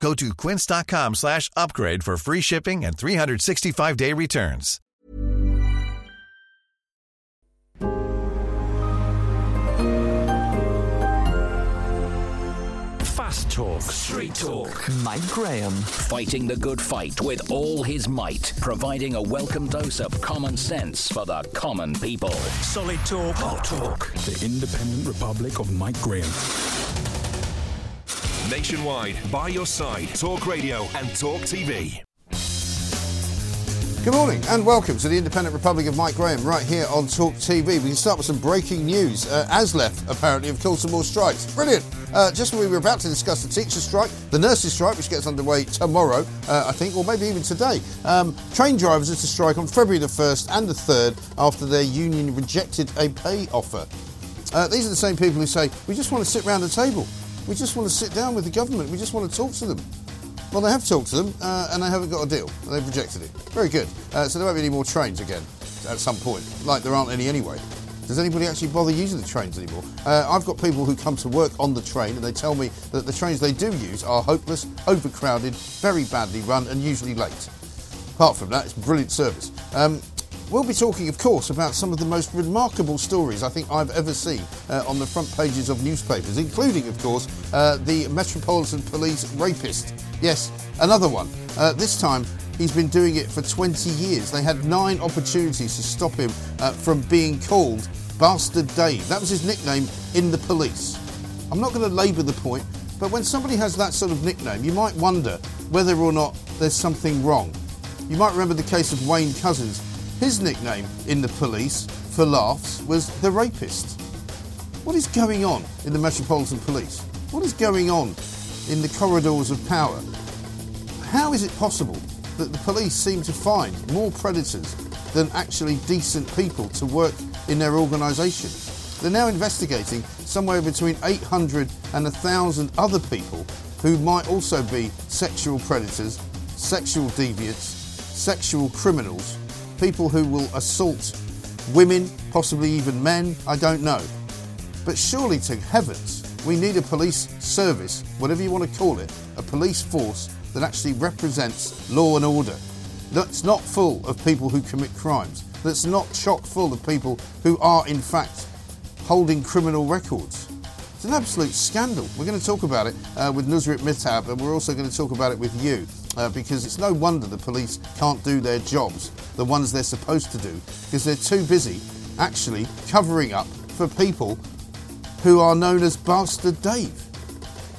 Go to quince.com slash upgrade for free shipping and 365-day returns. Fast Talk. Street Talk. Mike Graham. Fighting the good fight with all his might, providing a welcome dose of common sense for the common people. Solid Talk. Hot Talk. The Independent Republic of Mike Graham. Nationwide, by your side, Talk Radio and Talk TV. Good morning and welcome to the Independent Republic of Mike Graham right here on Talk TV. We can start with some breaking news. Uh, ASLEF apparently have called some more strikes. Brilliant. Uh, just when we were about to discuss the teacher strike, the nurses strike, which gets underway tomorrow, uh, I think, or maybe even today. Um, train drivers are to strike on February the 1st and the 3rd after their union rejected a pay offer. Uh, these are the same people who say, we just want to sit round the table. We just want to sit down with the government. We just want to talk to them. Well, they have talked to them uh, and they haven't got a deal. They've rejected it. Very good. Uh, so there won't be any more trains again at some point, like there aren't any anyway. Does anybody actually bother using the trains anymore? Uh, I've got people who come to work on the train and they tell me that the trains they do use are hopeless, overcrowded, very badly run, and usually late. Apart from that, it's brilliant service. Um, We'll be talking, of course, about some of the most remarkable stories I think I've ever seen uh, on the front pages of newspapers, including, of course, uh, the Metropolitan Police rapist. Yes, another one. Uh, this time, he's been doing it for 20 years. They had nine opportunities to stop him uh, from being called Bastard Dave. That was his nickname in the police. I'm not going to labour the point, but when somebody has that sort of nickname, you might wonder whether or not there's something wrong. You might remember the case of Wayne Couzens. His nickname in the police, for laughs, was the rapist. What is going on in the Metropolitan Police? What is going on in the corridors of power? How is it possible that the police seem to find more predators than actually decent people to work in their organisation? They're now investigating somewhere between 800 and 1,000 other people who might also be sexual predators, sexual deviants, sexual criminals, people who will assault women, possibly even men, I don't know. But surely to heavens, we need a police service, whatever you want to call it, a police force that actually represents law and order. That's not full of people who commit crimes. That's not chock full of people who are, in fact, holding criminal records. It's an absolute scandal. We're going to talk about it uh, with Nusrit Mehtab, and we're also going to talk about it with you, uh, because it's no wonder the police can't do their jobs, the ones they're supposed to do, because they're too busy actually covering up for people who are known as Bastard Dave.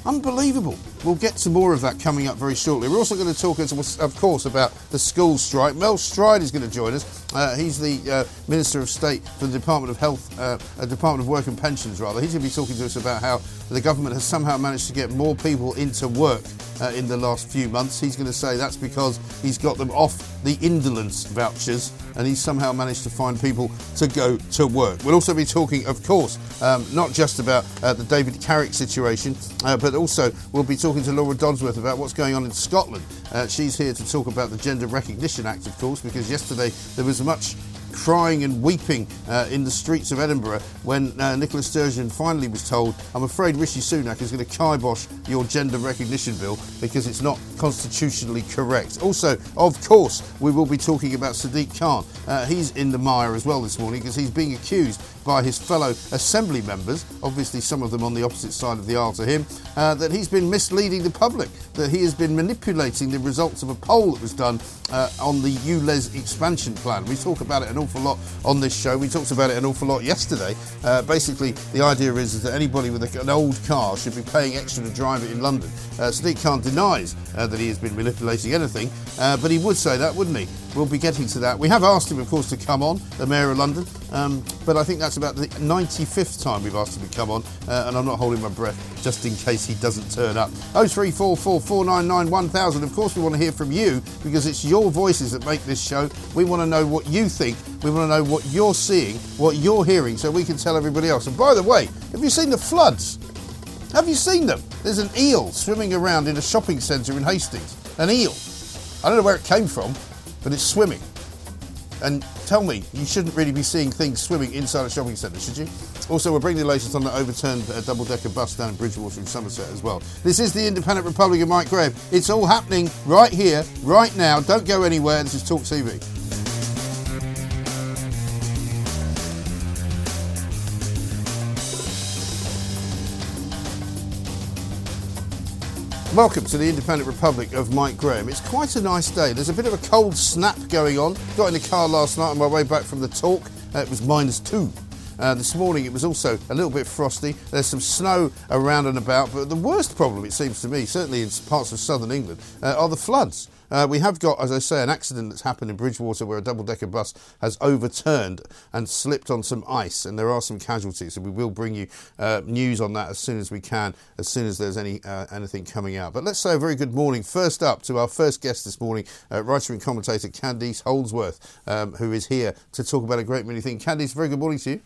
Unbelievable. We'll get to more of that coming up very shortly. We're also going to talk, of course, about the school strike. Mel Stride is going to join us. Uh, he's the uh, Minister of State for the Department of Health, uh, uh, Department of Work and Pensions, rather. He's going to be talking to us about how the government has somehow managed to get more people into work uh, in the last few months. He's going to say that's because he's got them off the indolence vouchers and he's somehow managed to find people to go to work. We'll also be talking, of course, um, not just about uh, the David Carrick situation, but also we'll be talking to Laura Dodsworth about what's going on in Scotland. Uh, she's here to talk about the Gender Recognition Act, of course, because yesterday there was much crying and weeping uh, in the streets of Edinburgh when uh, Nicola Sturgeon finally was told, I'm afraid Rishi Sunak is going to kibosh your gender recognition bill because it's not constitutionally correct. Also, of course, we will be talking about Sadiq Khan. Uh, he's in the mire as well this morning because he's being accused by his fellow assembly members, obviously some of them on the opposite side of the aisle to him, uh, that he's been misleading the public, that he has been manipulating the results of a poll that was done uh, on the ULEZ expansion plan. We talk about it an awful lot on this show. We talked about it an awful lot yesterday. Uh, basically, the idea is, is that anybody with a, an old car should be paying extra to drive it in London. Uh, Sadiq Khan denies uh, that he has been manipulating anything, uh, but he would say that, wouldn't he? we'll be getting to that. We have asked him, of course, to come on, the Mayor of London, um, but I think that's about the 95th time we've asked him to come on, uh, and I'm not holding my breath just in case he doesn't turn up. 0344 499 1000. Of course, we want to hear from you because it's your voices that make this show. We want to know what you think. We want to know what you're seeing, what you're hearing, so we can tell everybody else. And by the way, have you seen the floods? Have you seen them? There's an eel swimming around in a shopping centre in Hastings. An eel. I don't know where it came from, but it's swimming. And tell me, you shouldn't really be seeing things swimming inside a shopping centre, should you? Also, we're bringing the latest on the overturned uh, double-decker bus down in Bridgwater in Somerset as well. This is the Independent Republic of Mike Graham. It's all happening right here, right now. Don't go anywhere. This is Talk TV. Welcome to the Independent Republic of Mike Graham. It's quite a nice day. There's a bit of a cold snap going on. Got in the car last night on my way back from the talk. Uh, it was minus two. Uh, this morning it was also a little bit frosty. There's some snow around and about, but the worst problem, it seems to me, certainly in parts of southern England, uh, are the floods. Uh, we have got, as I say, an accident that's happened in Bridgwater where a double decker bus has overturned and slipped on some ice, and there are some casualties. So we will bring you uh, news on that as soon as we can, as soon as there's any uh, anything coming out. But let's say a very good morning first up to our first guest this morning, uh, writer and commentator Candice Holdsworth, um, who is here to talk about a great many things. Candice, very good morning to you.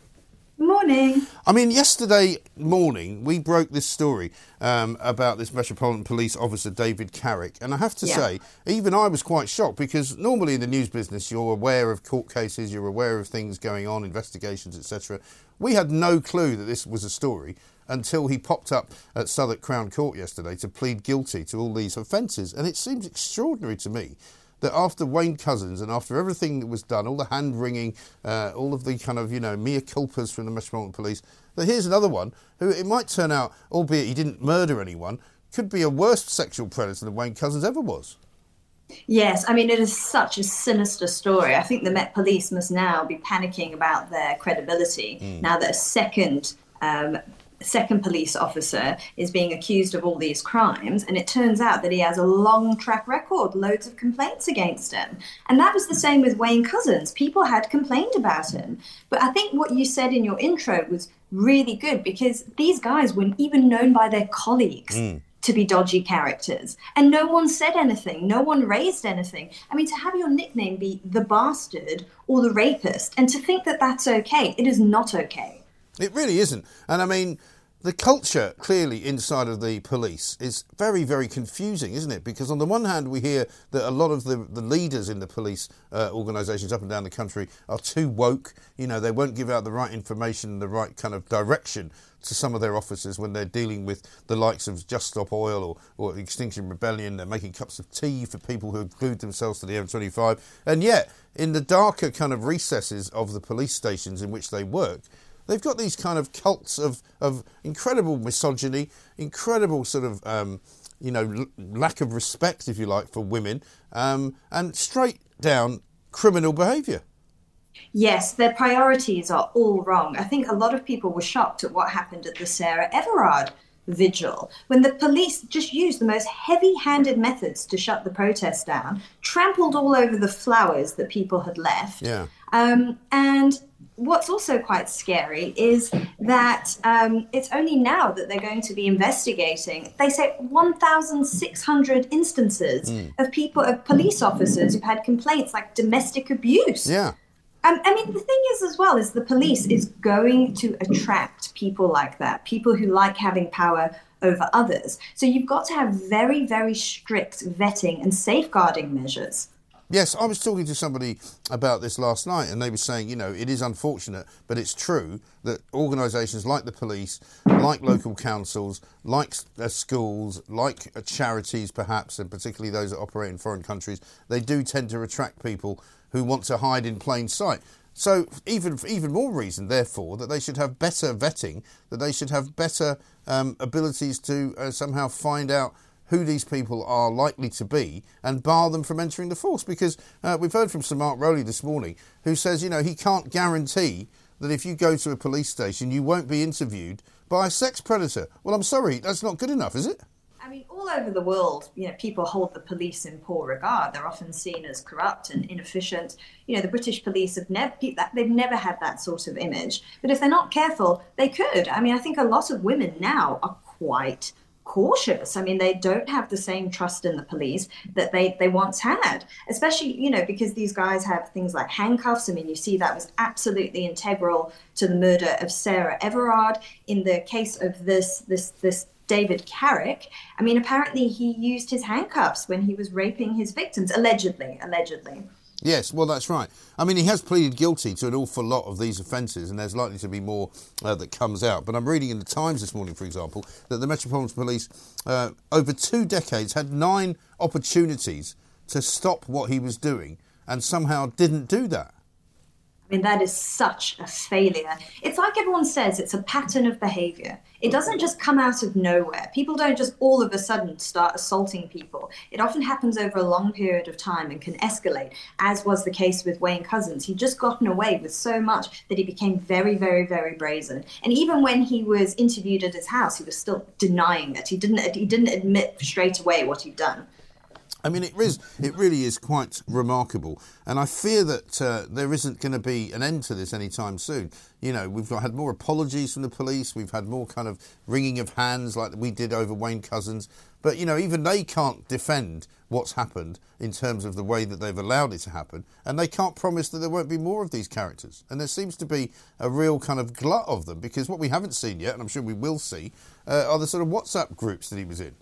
Morning. I mean, yesterday morning we broke this story um, about this Metropolitan Police officer David Carrick, and I have to Yeah. say, even I was quite shocked because normally in the news business you're aware of court cases, you're aware of things going on, investigations, etc. We had no clue that this was a story until he popped up at Southwark Crown Court yesterday to plead guilty to all these offences, and it seems extraordinary to me that after Wayne Couzens and after everything that was done, all the hand wringing, uh, all of the kind of, you know, mea culpas from the Metropolitan Police, that here's another one who it might turn out, albeit he didn't murder anyone, could be a worse sexual predator than Wayne Couzens ever was. Yes, I mean, it is such a sinister story. I think the Met Police must now be panicking about their credibility now that a second. Um, second police officer is being accused of all these crimes and it turns out that he has a long track record loads of complaints against him and that was the same with wayne couzens people had complained about him but i think what you said in your intro was really good because these guys weren't even known by their colleagues hmm. to be dodgy characters. And no one said anything, no one raised anything. I mean, to have your nickname be the bastard or the rapist, and to think that that's okay, it is not okay. It really isn't. And I mean, the culture clearly inside of the police is very, very confusing, isn't it? Because on the one hand, we hear that a lot of the, the leaders in the police uh, organisations up and down the country are too woke. You know, they won't give out the right information, the right kind of direction to some of their officers when they're dealing with the likes of Just Stop Oil or, or Extinction Rebellion. They're making cups of tea for people who have glued themselves to the M25. And yet, in the darker kind of recesses of the police stations in which they work, they've got these kind of cults of, of incredible misogyny, incredible sort of, um, you know, l- lack of respect, if you like, for women, um, and straight down criminal behaviour. Yes, their priorities are all wrong. I think a lot of people were shocked at what happened at the Sarah Everard vigil when the police just used the most heavy handed methods to shut the protest down, trampled all over the flowers that people had left. Yeah. Um, and what's also quite scary is that um, it's only now that they're going to be investigating. They say 1,600 instances of people, of police officers who've had complaints like domestic abuse. Yeah. Um, I mean, the thing is, as well, is the police is going to attract people like that, people who like having power over others. So you've got to have very, very strict vetting and safeguarding measures. Yes, I was talking to somebody about this last night, and they were saying, you know, it is unfortunate, but it's true that organisations like the police, like local councils, like uh, schools, like uh, charities perhaps, and particularly those that operate in foreign countries, they do tend to attract people who want to hide in plain sight. So even even more reason, therefore, that they should have better vetting, that they should have better um, abilities to uh, somehow find out who these people are likely to be and bar them from entering the force. Because uh, we've heard from Sir Mark Rowley this morning, who says, you know, he can't guarantee that if you go to a police station, you won't be interviewed by a sex predator. Well, I'm sorry, that's not good enough, is it? I mean, all over the world, you know, people hold the police in poor regard. They're often seen as corrupt and inefficient. You know, the British police have never they've never had that sort of image. But if they're not careful, they could. I mean, I think a lot of women now are quite cautious. I mean, they don't have the same trust in the police that they, they once had, especially, you know, because these guys have things like handcuffs. I mean, you see that was absolutely integral to the murder of Sarah Everard. In the case of this, this, this David Carrick, I mean, apparently he used his handcuffs when he was raping his victims, allegedly, allegedly. Yes, well, that's right. I mean, he has pleaded guilty to an awful lot of these offences, and there's likely to be more uh, that comes out. But I'm reading in the Times this morning, for example, that the Metropolitan Police, uh, over two decades, had nine opportunities to stop what he was doing and somehow didn't do that. I mean, that is such a failure. It's like everyone says, it's a pattern of behavior. It doesn't just come out of nowhere. People don't just all of a sudden start assaulting people. It often happens over a long period of time and can escalate, as was the case with Wayne Couzens. He'd just gotten away with so much that he became very, very, very brazen. And even when he was interviewed at his house, he was still denying it. He didn't, he didn't admit straight away what he'd done. I mean, it is. It really is quite remarkable, and I fear that uh, there isn't going to be an end to this anytime soon. You know, we've had more apologies from the police. We've had more kind of wringing of hands, like we did over Wayne Couzens. But you know, even they can't defend what's happened in terms of the way that they've allowed it to happen, and they can't promise that there won't be more of these characters. And there seems to be a real kind of glut of them because what we haven't seen yet, and I'm sure we will see, uh, are the sort of WhatsApp groups that he was in.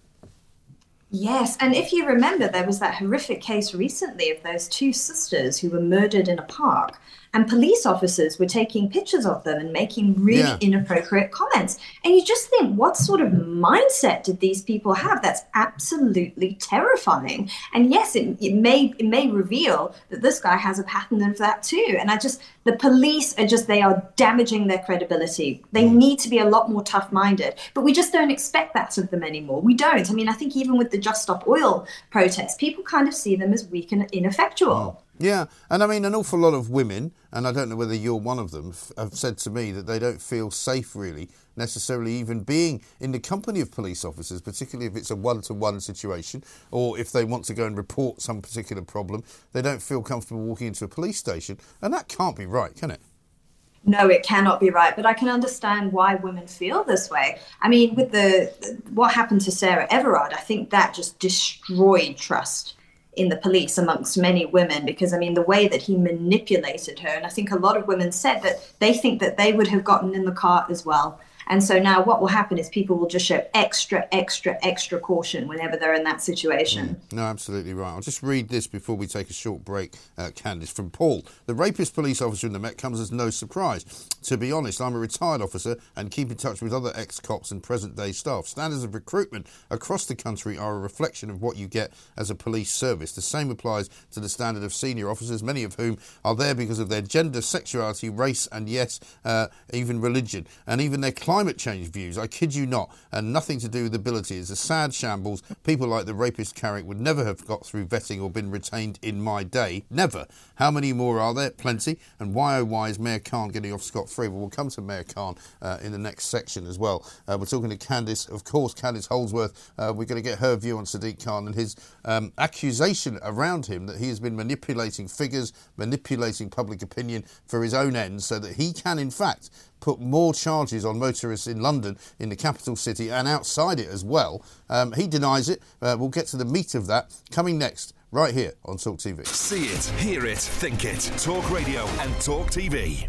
Yes, and if you remember, there was that horrific case recently of those two sisters who were murdered in a park and police officers were taking pictures of them and making really yeah. inappropriate comments. And you just think, what sort of mindset did these people have? That's absolutely terrifying. And yes, it, it may it may reveal that this guy has a pattern of that too. And I just the police are just they are damaging their credibility. They mm. need to be a lot more tough-minded, but we just don't expect that of them anymore. We don't. I mean, I think even with the Just Stop Oil protests, people kind of see them as weak and ineffectual. Oh. Yeah, and I mean, an awful lot of women, and I don't know whether you're one of them, have said to me that they don't feel safe really, necessarily even being in the company of police officers, particularly if it's a one to one situation or if they want to go and report some particular problem. They don't feel comfortable walking into a police station, and that can't be right, can it? no, it cannot be right. But I can understand why women feel this way. I mean, with the what happened to Sarah Everard, I think that just destroyed trust in the police amongst many women because I mean the way that he manipulated her and I think a lot of women said that they think that they would have gotten in the car as well and so now what will happen is people will just show extra, extra, extra caution whenever they're in that situation. Mm, no, absolutely right. I'll just read this before we take a short break, uh, Candice, from Paul. The rapist police officer in the Met comes as no surprise. To be honest, I'm a retired officer and keep in touch with other ex cops and present day staff. Standards of recruitment across the country are a reflection of what you get as a police service. The same applies to the standard of senior officers, many of whom are there because of their gender, sexuality, race, and yes, uh, even religion, and even their climate climate change views, I kid you not, and nothing to do with ability. It's a sad shambles. People like the rapist Carrick would never have got through vetting or been retained in my day. Never. How many more are there? Plenty. And why oh why is Mayor Khan getting off scot free? Well, we'll come to Mayor Khan uh, in the next section as well. Uh, we're talking to Candice, of course, Candice Holdsworth. Uh, we're going to get her view on Sadiq Khan and his um, accusation around him that he has been manipulating figures, manipulating public opinion for his own ends so that he can, in fact, put more charges on motorists in London, in the capital city, and outside it as well. Um, he denies it. Uh, we'll get to the meat of that coming next, right here on Talk TV. See it, hear it, think it. Talk Radio and Talk TV.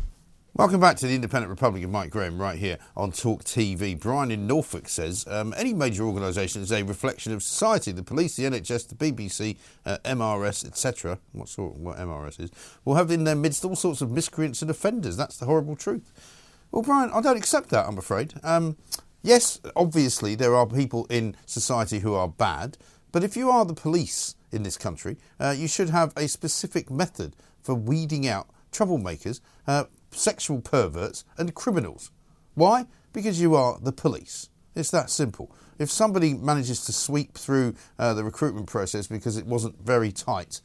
Welcome back to the Independent Republic of Mike Graham right here on Talk TV. Brian in Norfolk says um, any major organisation is a reflection of society. The police, the NHS, the BBC, uh, MRS, etc. What sort? What MRS is will have in their midst all sorts of miscreants and offenders. That's the horrible truth. Well, Brian, I don't accept that, I'm afraid. Um, yes, obviously, there are people in society who are bad, but if you are the police in this country, uh, you should have a specific method for weeding out troublemakers, uh, sexual perverts, and criminals. Why? Because you are the police. It's that simple. If somebody manages to sweep through uh, the recruitment process because it wasn't very tight,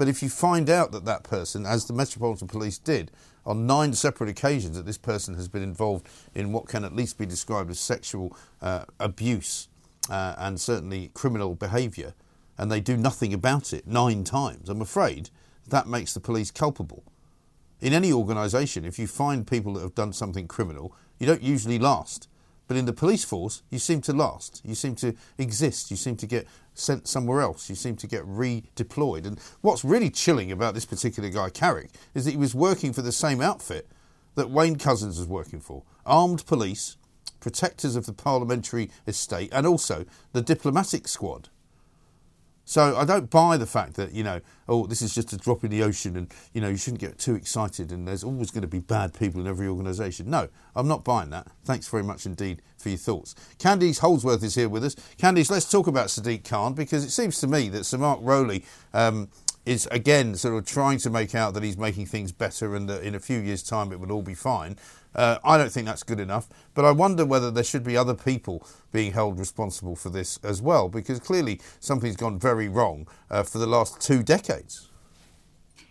but if you find out that that person, as the Metropolitan Police did, on nine separate occasions that this person has been involved in what can at least be described as sexual uh, abuse uh, and certainly criminal behaviour, and they do nothing about it nine times, I'm afraid that makes the police culpable. In any organisation, if you find people that have done something criminal, you don't usually last. But in the police force, you seem to last. You seem to exist. You seem to get sent somewhere else. You seem to get redeployed. And what's really chilling about this particular guy, Carrick, is that he was working for the same outfit that Wayne Couzens was working for armed police, protectors of the parliamentary estate, and also the diplomatic squad. So I don't buy the fact that, you know, oh, this is just a drop in the ocean and, you know, you shouldn't get too excited and there's always going to be bad people in every organisation. No, I'm not buying that. Thanks very much indeed for your thoughts. Candice Holdsworth is here with us. Candice, let's talk about Sadiq Khan because it seems to me that Sir Mark Rowley um, is again sort of trying to make out that he's making things better and that in a few years' time it will all be fine. Uh, I don't think that's good enough, but I wonder whether there should be other people being held responsible for this as well, because clearly something's gone very wrong uh, for the last two decades.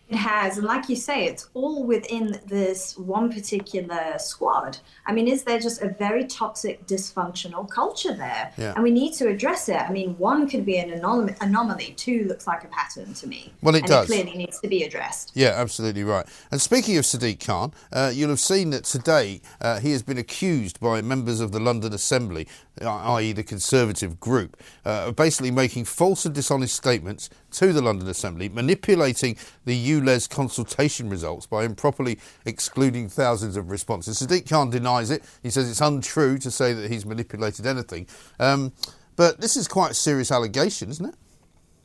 It has, and like you say, it's all within this one particular squad. I mean, is there just a very toxic, dysfunctional culture there? Yeah. And we need to address it. I mean, one could be an anom- anomaly, two looks like a pattern to me. Well, it does. It clearly needs to be addressed. Yeah, absolutely right. And speaking of Sadiq Khan, uh, you'll have seen that today uh, he has been accused by members of the London Assembly, uh, i.e., the Conservative group, uh, of basically making false and dishonest statements to the London Assembly, manipulating the ULEZ consultation results by improperly excluding thousands of responses. Sadiq Khan denies it. He says it's untrue to say that he's manipulated anything. Um, but this is quite a serious allegation, isn't it?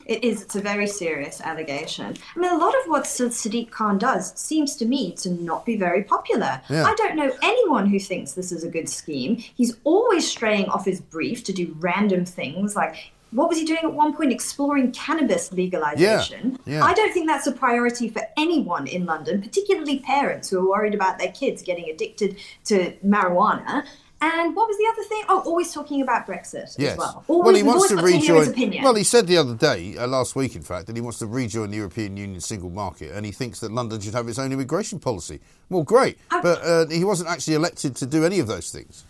It is. It's a very serious allegation. I mean, a lot of what Sadiq Khan does seems to me to not be very popular. Yeah. I don't know anyone who thinks this is a good scheme. He's always straying off his brief to do random things like. What was he doing at one point? Exploring cannabis legalization. Yeah, yeah. I don't think that's a priority for anyone in London, particularly parents who are worried about their kids getting addicted to marijuana. And what was the other thing? Oh, always talking about Brexit Yes. as well. Always, he wants to got to hear his rejoin. Well, he said the other day, uh, last week, in fact, that he wants to rejoin the European Union single market, and he thinks that London should have its own immigration policy. Well, great, but uh, he wasn't actually elected to do any of those things.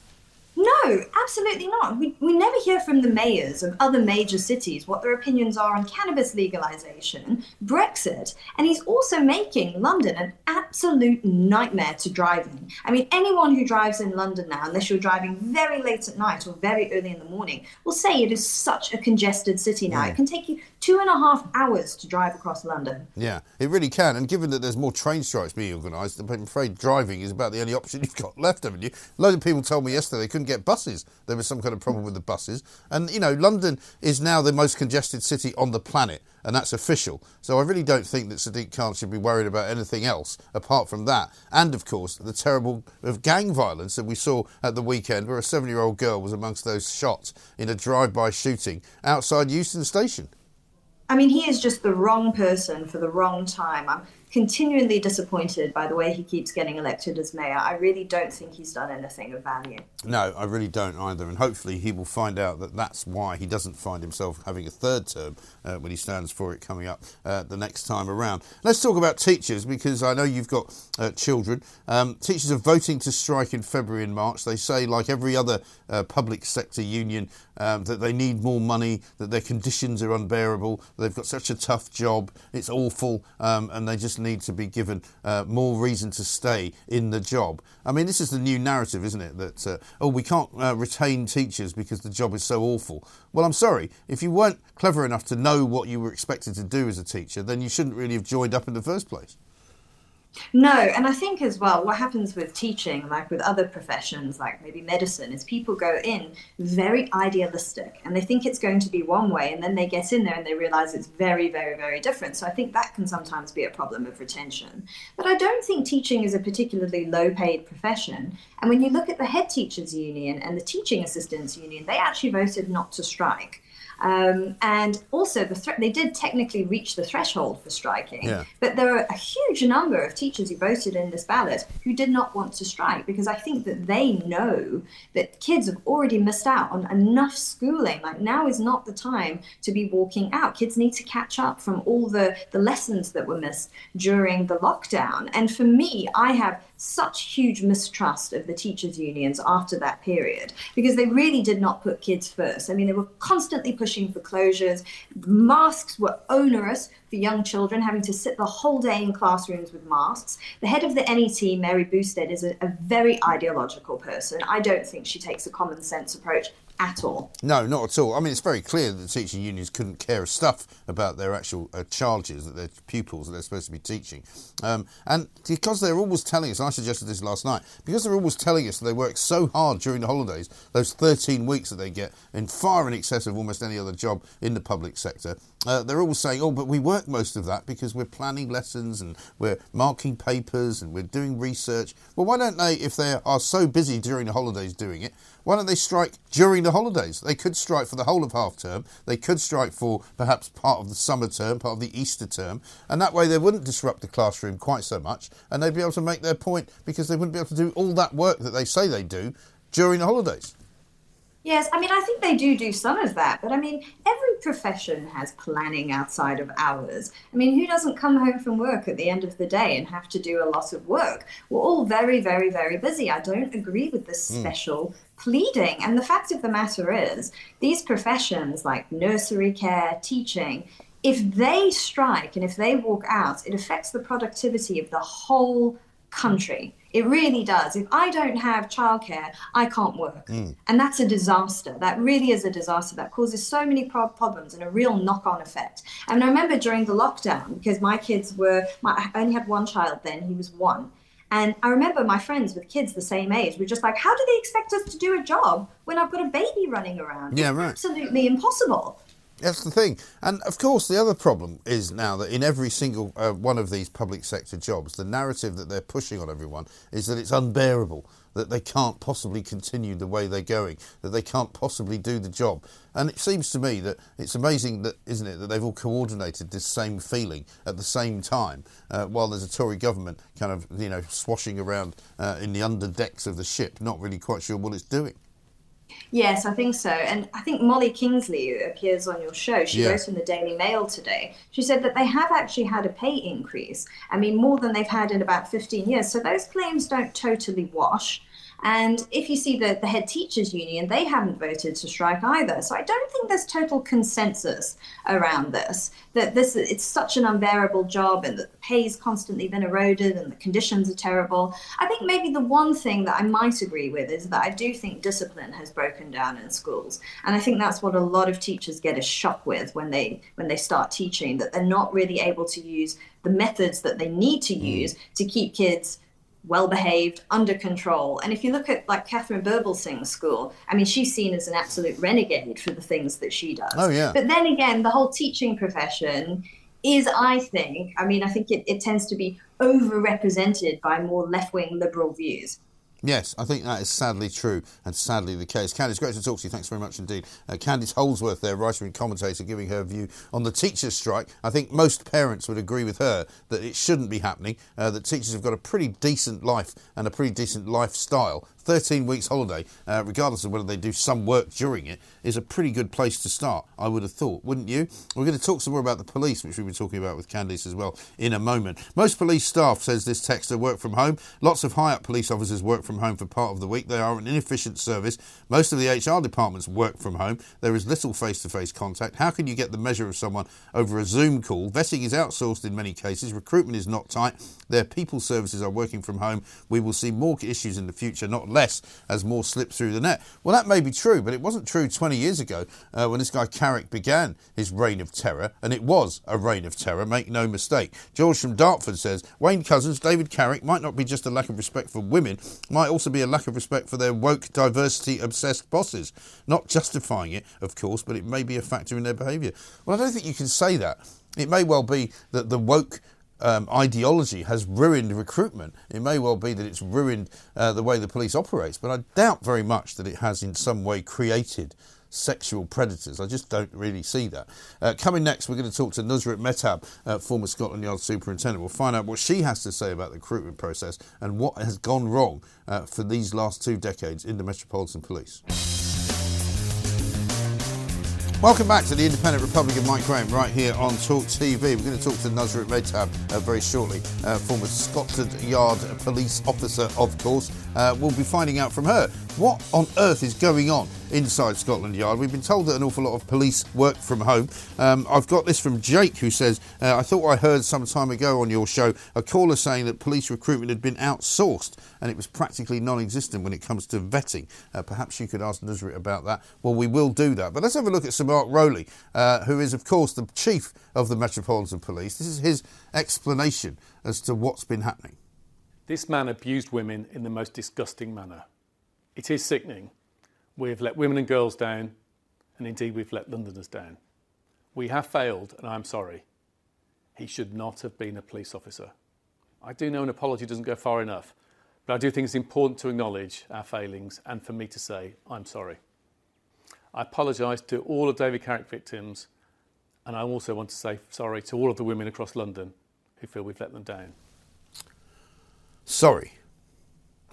No, absolutely not. We, we never hear from the mayors of other major cities what their opinions are on cannabis legalization, Brexit, and he's also making London an absolute nightmare to drive in. I mean, anyone who drives in London now, unless you're driving very late at night or very early in the morning, will say it is such a congested city now. It can take you two and a half hours to drive across London. Yeah, it really can. And given that there's more train strikes being organised, I'm afraid driving is about the only option you've got left, haven't you? A load of people told me yesterday they couldn't get buses. There was some kind of problem with the buses. And, you know, London is now the most congested city on the planet, and that's official. So I really don't think that Sadiq Khan should be worried about anything else apart from that. And, of course, the terrible of gang violence that we saw at the weekend, where a seven year old girl was amongst those shot in a drive by shooting outside Euston Station. I mean, he is just the wrong person for the wrong time. I'm continually disappointed by the way he keeps getting elected as mayor. I really don't think he's done anything of value. No, I really don't either. And hopefully he will find out that that's why he doesn't find himself having a third term uh, when he stands for it coming up uh, the next time around. Let's talk about teachers because I know you've got uh, children. Um, teachers are voting to strike in February and March. They say, like every other uh, public sector union, um, that they need more money, that their conditions are unbearable, they've got such a tough job, it's awful, um, and they just need to be given uh, more reason to stay in the job. I mean, this is the new narrative, isn't it? That, uh, oh, we can't uh, retain teachers because the job is so awful. Well, I'm sorry, if you weren't clever enough to know what you were expected to do as a teacher, then you shouldn't really have joined up in the first place. No, and I think as well, what happens with teaching, like with other professions, like maybe medicine, is people go in very idealistic and they think it's going to be one way, and then they get in there and they realize it's very, very, very different. So I think that can sometimes be a problem of retention. But I don't think teaching is a particularly low paid profession. And when you look at the head teachers union and the teaching assistants union, they actually voted not to strike. Um, and also, the thre- they did technically reach the threshold for striking, Yeah. but there are a huge number of teachers who voted in this ballot who did not want to strike because I think that they know that kids have already missed out on enough schooling. Like now is not the time to be walking out. Kids need to catch up from all the, the lessons that were missed during the lockdown. And for me, I have such huge mistrust of the teachers' unions after that period because they really did not put kids first. I mean, they were constantly pushing for closures. Masks were onerous for young children, having to sit the whole day in classrooms with masks. The head of the NEU, Mary Bousted, is a, a very ideological person. I don't think she takes a common sense approach at all. No, not at all. I mean, it's very clear that the teaching unions couldn't care a stuff about their actual uh, charges that their pupils that they're supposed to be teaching. Um, and because they're always telling us, I suggested this last night, because they're always telling us that they work so hard during the holidays, those 13 weeks that they get, in far in excess of almost any other job in the public sector, uh, they're always saying, oh, but we work most of that because we're planning lessons and we're marking papers and we're doing research. Well, why don't they, if they are so busy during the holidays doing it, why don't they strike during the holidays? They could strike for the whole of half term. They could strike for perhaps part of the summer term, part of the Easter term, and that way they wouldn't disrupt the classroom quite so much, and they'd be able to make their point because they wouldn't be able to do all that work that they say they do during the holidays. Yes, I mean, I think they do do some of that, but I mean, every profession has planning outside of hours. I mean, who doesn't come home from work at the end of the day and have to do a lot of work? We're all very, very, very busy. I don't agree with this mm. special pleading. And the fact of the matter is, these professions like nursery care, teaching, if they strike and if they walk out, it affects the productivity of the whole country. It really does. If I don't have childcare, I can't work. Mm. And that's a disaster. That really is a disaster. That causes so many pro- problems and a real knock on effect. And I remember during the lockdown, because my kids were, my, I only had one child then, he was one. And I remember my friends with kids the same age were just like, how do they expect us to do a job when I've got a baby running around? Yeah, right. Absolutely impossible. That's the thing. And of course, the other problem is now that in every single uh, one of these public sector jobs, the narrative that they're pushing on everyone is that it's unbearable, that they can't possibly continue the way they're going, that they can't possibly do the job. And it seems to me that it's amazing that, isn't it, that they've all coordinated this same feeling at the same time, uh, while there's a Tory government kind of, you know, swashing around uh, in the underdecks of the ship, not really quite sure what it's doing. Yes, I think so. And I think Molly Kingsley, who appears on your show, she yeah. wrote in the Daily Mail today. She said that they have actually had a pay increase. I mean, more than they've had in about 15 years. So those claims don't totally wash. And if you see the, the head teachers union, they haven't voted to strike either. So I don't think there's total consensus around this. That this it's such an unbearable job and that the pay's constantly been eroded and the conditions are terrible. I think maybe the one thing that I might agree with is that I do think discipline has broken down in schools. And I think that's what a lot of teachers get a shock with when they when they start teaching, that they're not really able to use the methods that they need to use to keep kids well behaved, under control. And if you look at like Katharine Birbalsingh's school, I mean, she's seen as an absolute renegade for the things that she does. Oh, yeah. But then again, the whole teaching profession is, I think, I mean, I think it, it tends to be overrepresented by more left wing liberal views. Yes, I think that is sadly true and sadly the case. Candice, great to talk to you. Thanks very much indeed. Uh, Candice Holdsworth, there, writer and commentator, giving her view on the teachers' strike. I think most parents would agree with her that it shouldn't be happening, uh, that teachers have got a pretty decent life and a pretty decent lifestyle. 13 weeks holiday, uh, regardless of whether they do some work during it, is a pretty good place to start, I would have thought, wouldn't you? We're going to talk some more about the police, which we've been talking about with Candice as well, in a moment. Most police staff, says this text texter, work from home. Lots of high up police officers work from home for part of the week. They are an inefficient service. Most of the HR departments work from home. There is little face to face contact. How can you get the measure of someone over a Zoom call? Vetting is outsourced in many cases. Recruitment is not tight. Their people services are working from home. We will see more issues in the future, not less, as more slip through the net. Well, that may be true, but it wasn't true 20 years ago uh, when this guy Carrick began his reign of terror, and it was a reign of terror, make no mistake. George from Dartford says Wayne Couzens, David Carrick might not be just a lack of respect for women, might also be a lack of respect for their woke, diversity obsessed bosses. Not justifying it, of course, but it may be a factor in their behaviour. Well, I don't think you can say that. It may well be that the woke um, ideology has ruined recruitment. It may well be that it's ruined uh, the way the police operates, but I doubt very much that it has in some way created sexual predators. I just don't really see that. Uh, coming next, we're going to talk to Nusrat Mehtab, uh, former Scotland Yard superintendent. We'll find out what she has to say about the recruitment process and what has gone wrong uh, for these last two decades in the Metropolitan Police. Welcome back to the Independent Republic of Mike Graham right here on Talk TV. We're going to talk to Nusrat Mehtab uh, very shortly, uh, former Scotland Yard police officer, of course. Uh, we'll be finding out from her what on earth is going on inside Scotland Yard. We've been told that an awful lot of police work from home. Um, I've got this from Jake who says, uh, I thought I heard some time ago on your show a caller saying that police recruitment had been outsourced and it was practically non existent when it comes to vetting. Uh, perhaps you could ask Nusrat about that. Well, we will do that. But let's have a look at Sir Mark Rowley, uh, who is, of course, the chief of the Metropolitan Police. This is his explanation as to what's been happening. This man abused women in the most disgusting manner. It is sickening. We've let women and girls down, and indeed we've let Londoners down. We have failed, and I'm sorry. He should not have been a police officer. I do know an apology doesn't go far enough, but I do think it's important to acknowledge our failings and for me to say, I'm sorry. I apologise to all of David Carrick victims, and I also want to say sorry to all of the women across London who feel we've let them down. Sorry.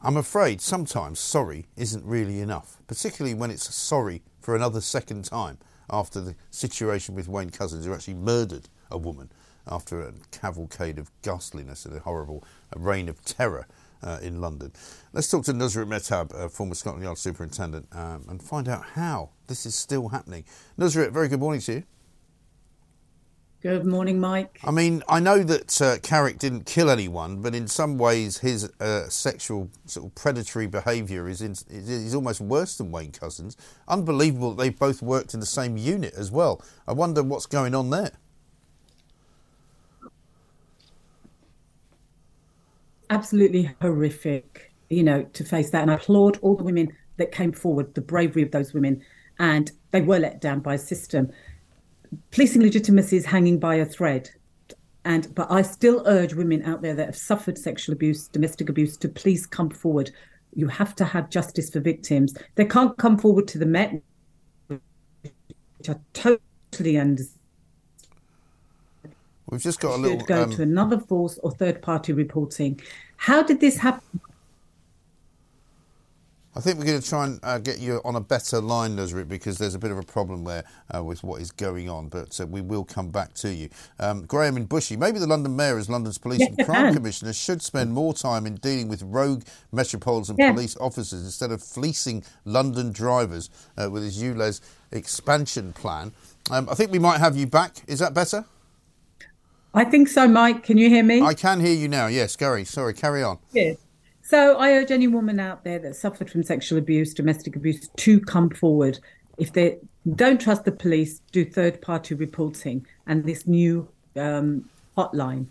I'm afraid sometimes sorry isn't really enough, particularly when it's sorry for another second time after the situation with Wayne Couzens, who actually murdered a woman after a cavalcade of ghastliness and a horrible reign of terror uh, in London. Let's talk to Nusrat Mehtab, uh, former Scotland Yard superintendent, um, and find out how this is still happening. Nusrat, very good morning to you. Good morning, Mike. I mean, I know that uh, Carrick didn't kill anyone, but in some ways, his uh, sexual sort of predatory behaviour is, in, is almost worse than Wayne Couzens. Unbelievable that they both worked in the same unit as well. I wonder what's going on there. Absolutely horrific, you know, to face that. And I applaud all the women that came forward, the bravery of those women, and they were let down by a system policing legitimacy is hanging by a thread. And but I still urge women out there that have suffered sexual abuse, domestic abuse, to please come forward. You have to have justice for victims. They can't come forward to the Met, which I totally understand. We've just got a little. Go um... to another force or third party reporting. How did this happen? I think we're going to try and uh, get you on a better line, Nusrat, because there's a bit of a problem there uh, with what is going on. But uh, we will come back to you. Um, Graham in Bushey, maybe the London Mayor, as London's Police and Crime Commissioner, should spend more time in dealing with rogue Metropolitan yeah. Police officers instead of fleecing London drivers uh, with his ULEZ expansion plan. Um, I think we might have you back. Is that better? I think so, Mike. Can you hear me? I can hear you now. Yes, Gary. Sorry, carry on. Yes. So I urge any woman out there that suffered from sexual abuse, domestic abuse, to come forward. If they don't trust the police, do third party reporting and this new um, hotline.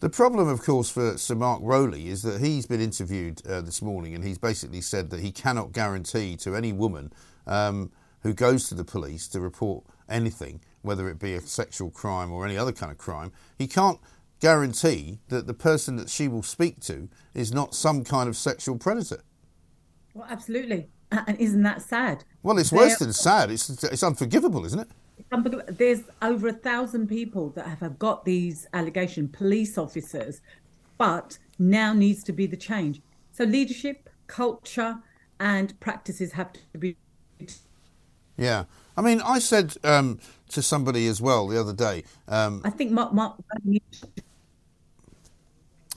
The problem, of course, for Sir Mark Rowley is that he's been interviewed uh, this morning and he's basically said that he cannot guarantee to any woman um, who goes to the police to report anything, whether it be a sexual crime or any other kind of crime, he can't guarantee that the person that she will speak to is not some kind of sexual predator. Well, absolutely. And isn't that sad? Well, it's worse than sad. It's, it's unforgivable, isn't it? There's over a thousand people that have got these allegations, police officers, but now needs to be the change. So leadership, culture, and practices have to be. Yeah, I mean, I said um, to somebody as well the other day. Um, I think Mark, Mark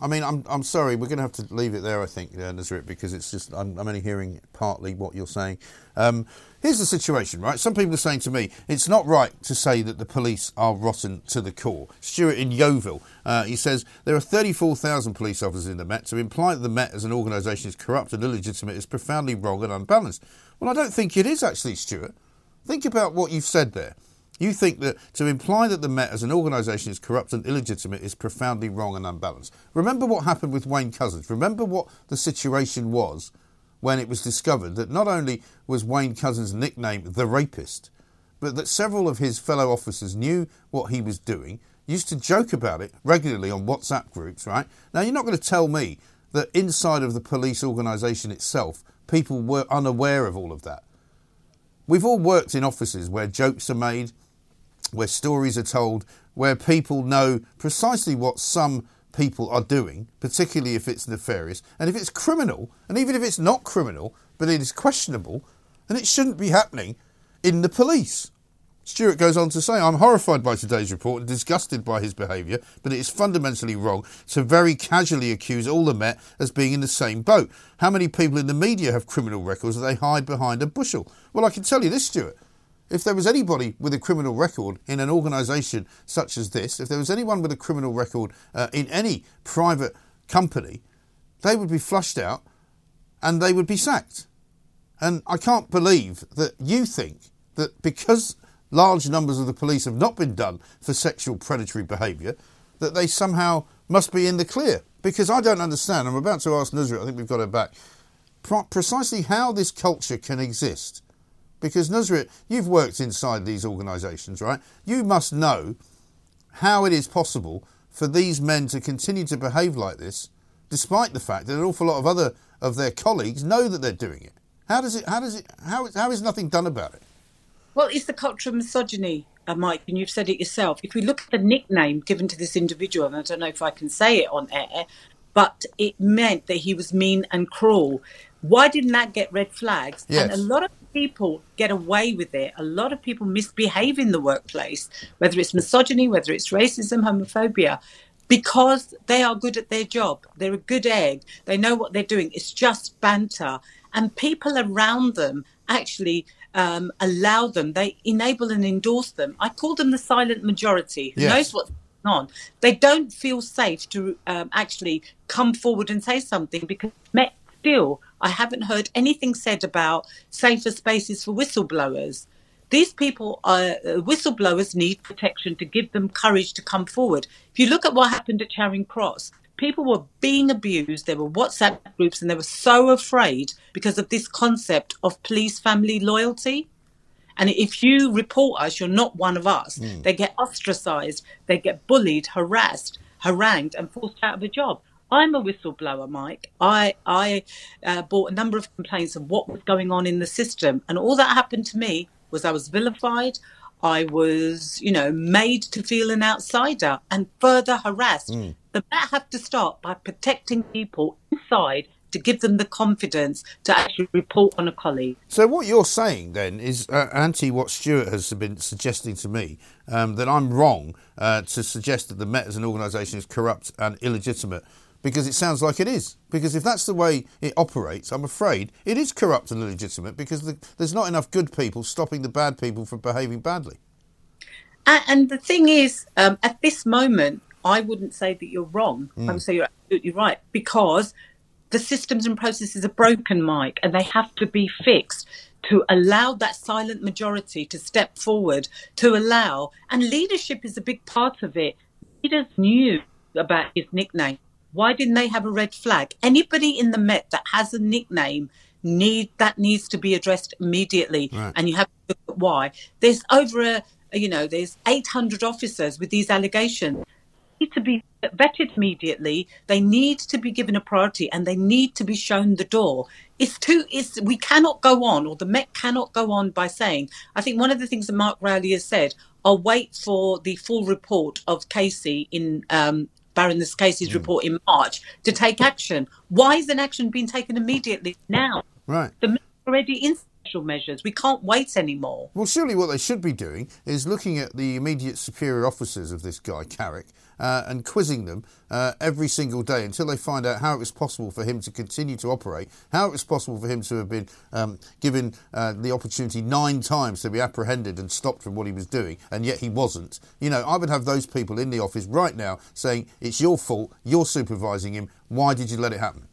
I mean, I'm, I'm sorry, we're going to have to leave it there, I think, uh, Nusrat, because it's just, I'm, I'm, only hearing partly what you're saying. Um, here's the situation, right? Some people are saying to me, it's not right to say that the police are rotten to the core. Stuart in Yeovil, uh, he says, there are 34,000 police officers in the Met. To imply that the Met as an organisation is corrupt and illegitimate is profoundly wrong and unbalanced. Well, I don't think it is actually, Stuart. Think about what you've said there. You think that to imply that the Met as an organisation is corrupt and illegitimate is profoundly wrong and unbalanced. Remember what happened with Wayne Couzens. Remember what the situation was when it was discovered that not only was Wayne Couzens' nickname the rapist, but that several of his fellow officers knew what he was doing, used to joke about it regularly on WhatsApp groups, right? Now, you're not going to tell me that inside of the police organisation itself, people were unaware of all of that. We've all worked in offices where jokes are made, where stories are told, where people know precisely what some people are doing, particularly if it's nefarious. And if it's criminal, and even if it's not criminal, but it is questionable, And it shouldn't be happening in the police. Stewart goes on to say, I'm horrified by today's report and disgusted by his behaviour, but it is fundamentally wrong to very casually accuse all the Met as being in the same boat. How many people in the media have criminal records that they hide behind a bushel? Well, I can tell you this, Stewart. If there was anybody with a criminal record in an organisation such as this, if there was anyone with a criminal record uh, in any private company, they would be flushed out and they would be sacked. And I can't believe that you think that because large numbers of the police have not been done for sexual predatory behaviour, that they somehow must be in the clear. Because I don't understand. I'm about to ask Nusrat, I think we've got her back, precisely how this culture can exist. Because Nusrat, you've worked inside these organisations, right? You must know how it is possible for these men to continue to behave like this, despite the fact that an awful lot of other of their colleagues know that they're doing it. How does it? How does it? How, how is nothing done about it? Well, it's the culture of misogyny, uh, Mike, and you've said it yourself. If we look at the nickname given to this individual, and I don't know if I can say it on air, but it meant that he was mean and cruel. Why didn't that get red flags? Yes. And a lot of people get away with it. A lot of people misbehave in the workplace, whether it's misogyny, whether it's racism, homophobia, because they are good at their job. They're a good egg. They know what they're doing. It's just banter. And people around them actually um, allow them, they enable and endorse them. I call them the silent majority who Yes. knows what's going on. They don't feel safe to um, actually come forward and say something because still, I haven't heard anything said about safer spaces for whistleblowers. These people are uh, whistleblowers need protection to give them courage to come forward. If you look at what happened at Charing Cross, people were being abused. There were WhatsApp groups, and they were so afraid because of this concept of police family loyalty. And if you report us, you're not one of us. They get ostracized, they get bullied, harassed, harangued, and forced out of a job. I'm a whistleblower, Mike. I I uh, brought a number of complaints of what was going on in the system, and all that happened to me was I was vilified. I was, you know, made to feel an outsider and further harassed. The Met have to start by protecting people inside to give them the confidence to actually report on a colleague. So what you're saying then is uh, anti what Stuart has been suggesting to me um, that I'm wrong uh, to suggest that the Met as an organisation is corrupt and illegitimate because it sounds like it is. Because if that's the way it operates, I'm afraid it is corrupt and illegitimate because the, there's not enough good people stopping the bad people from behaving badly. And, the thing is, um, at this moment, I wouldn't say that you're wrong. I would say you're absolutely right because the systems and processes are broken, Mike, and they have to be fixed to allow that silent majority to step forward, to allow, and leadership is a big part of it. Leaders knew about his nickname. Why didn't they have a red flag? Anybody in the Met that has a nickname need that needs to be addressed immediately, Right. and you have to look at why. There's over a you know there's 800 officers with these allegations need to be vetted immediately. They need to be given a priority and they need to be shown the door. It's too, it's, we cannot go on, or the Met cannot go on by saying, I think one of the things that Mark Rowley has said, I'll wait for the full report of Casey in, um, Baroness Casey's mm. report in March to take action. Why isn't action being taken immediately now? Right. The already in measures. We can't wait anymore. Well, surely what they should be doing is looking at the immediate superior officers of this guy, Carrick, uh, and quizzing them uh, every single day until they find out how it was possible for him to continue to operate, how it was possible for him to have been um, given uh, the opportunity nine times to be apprehended and stopped from what he was doing, and yet he wasn't. You know, I would have those people in the office right now saying, It's your fault, you're supervising him, why did you let it happen?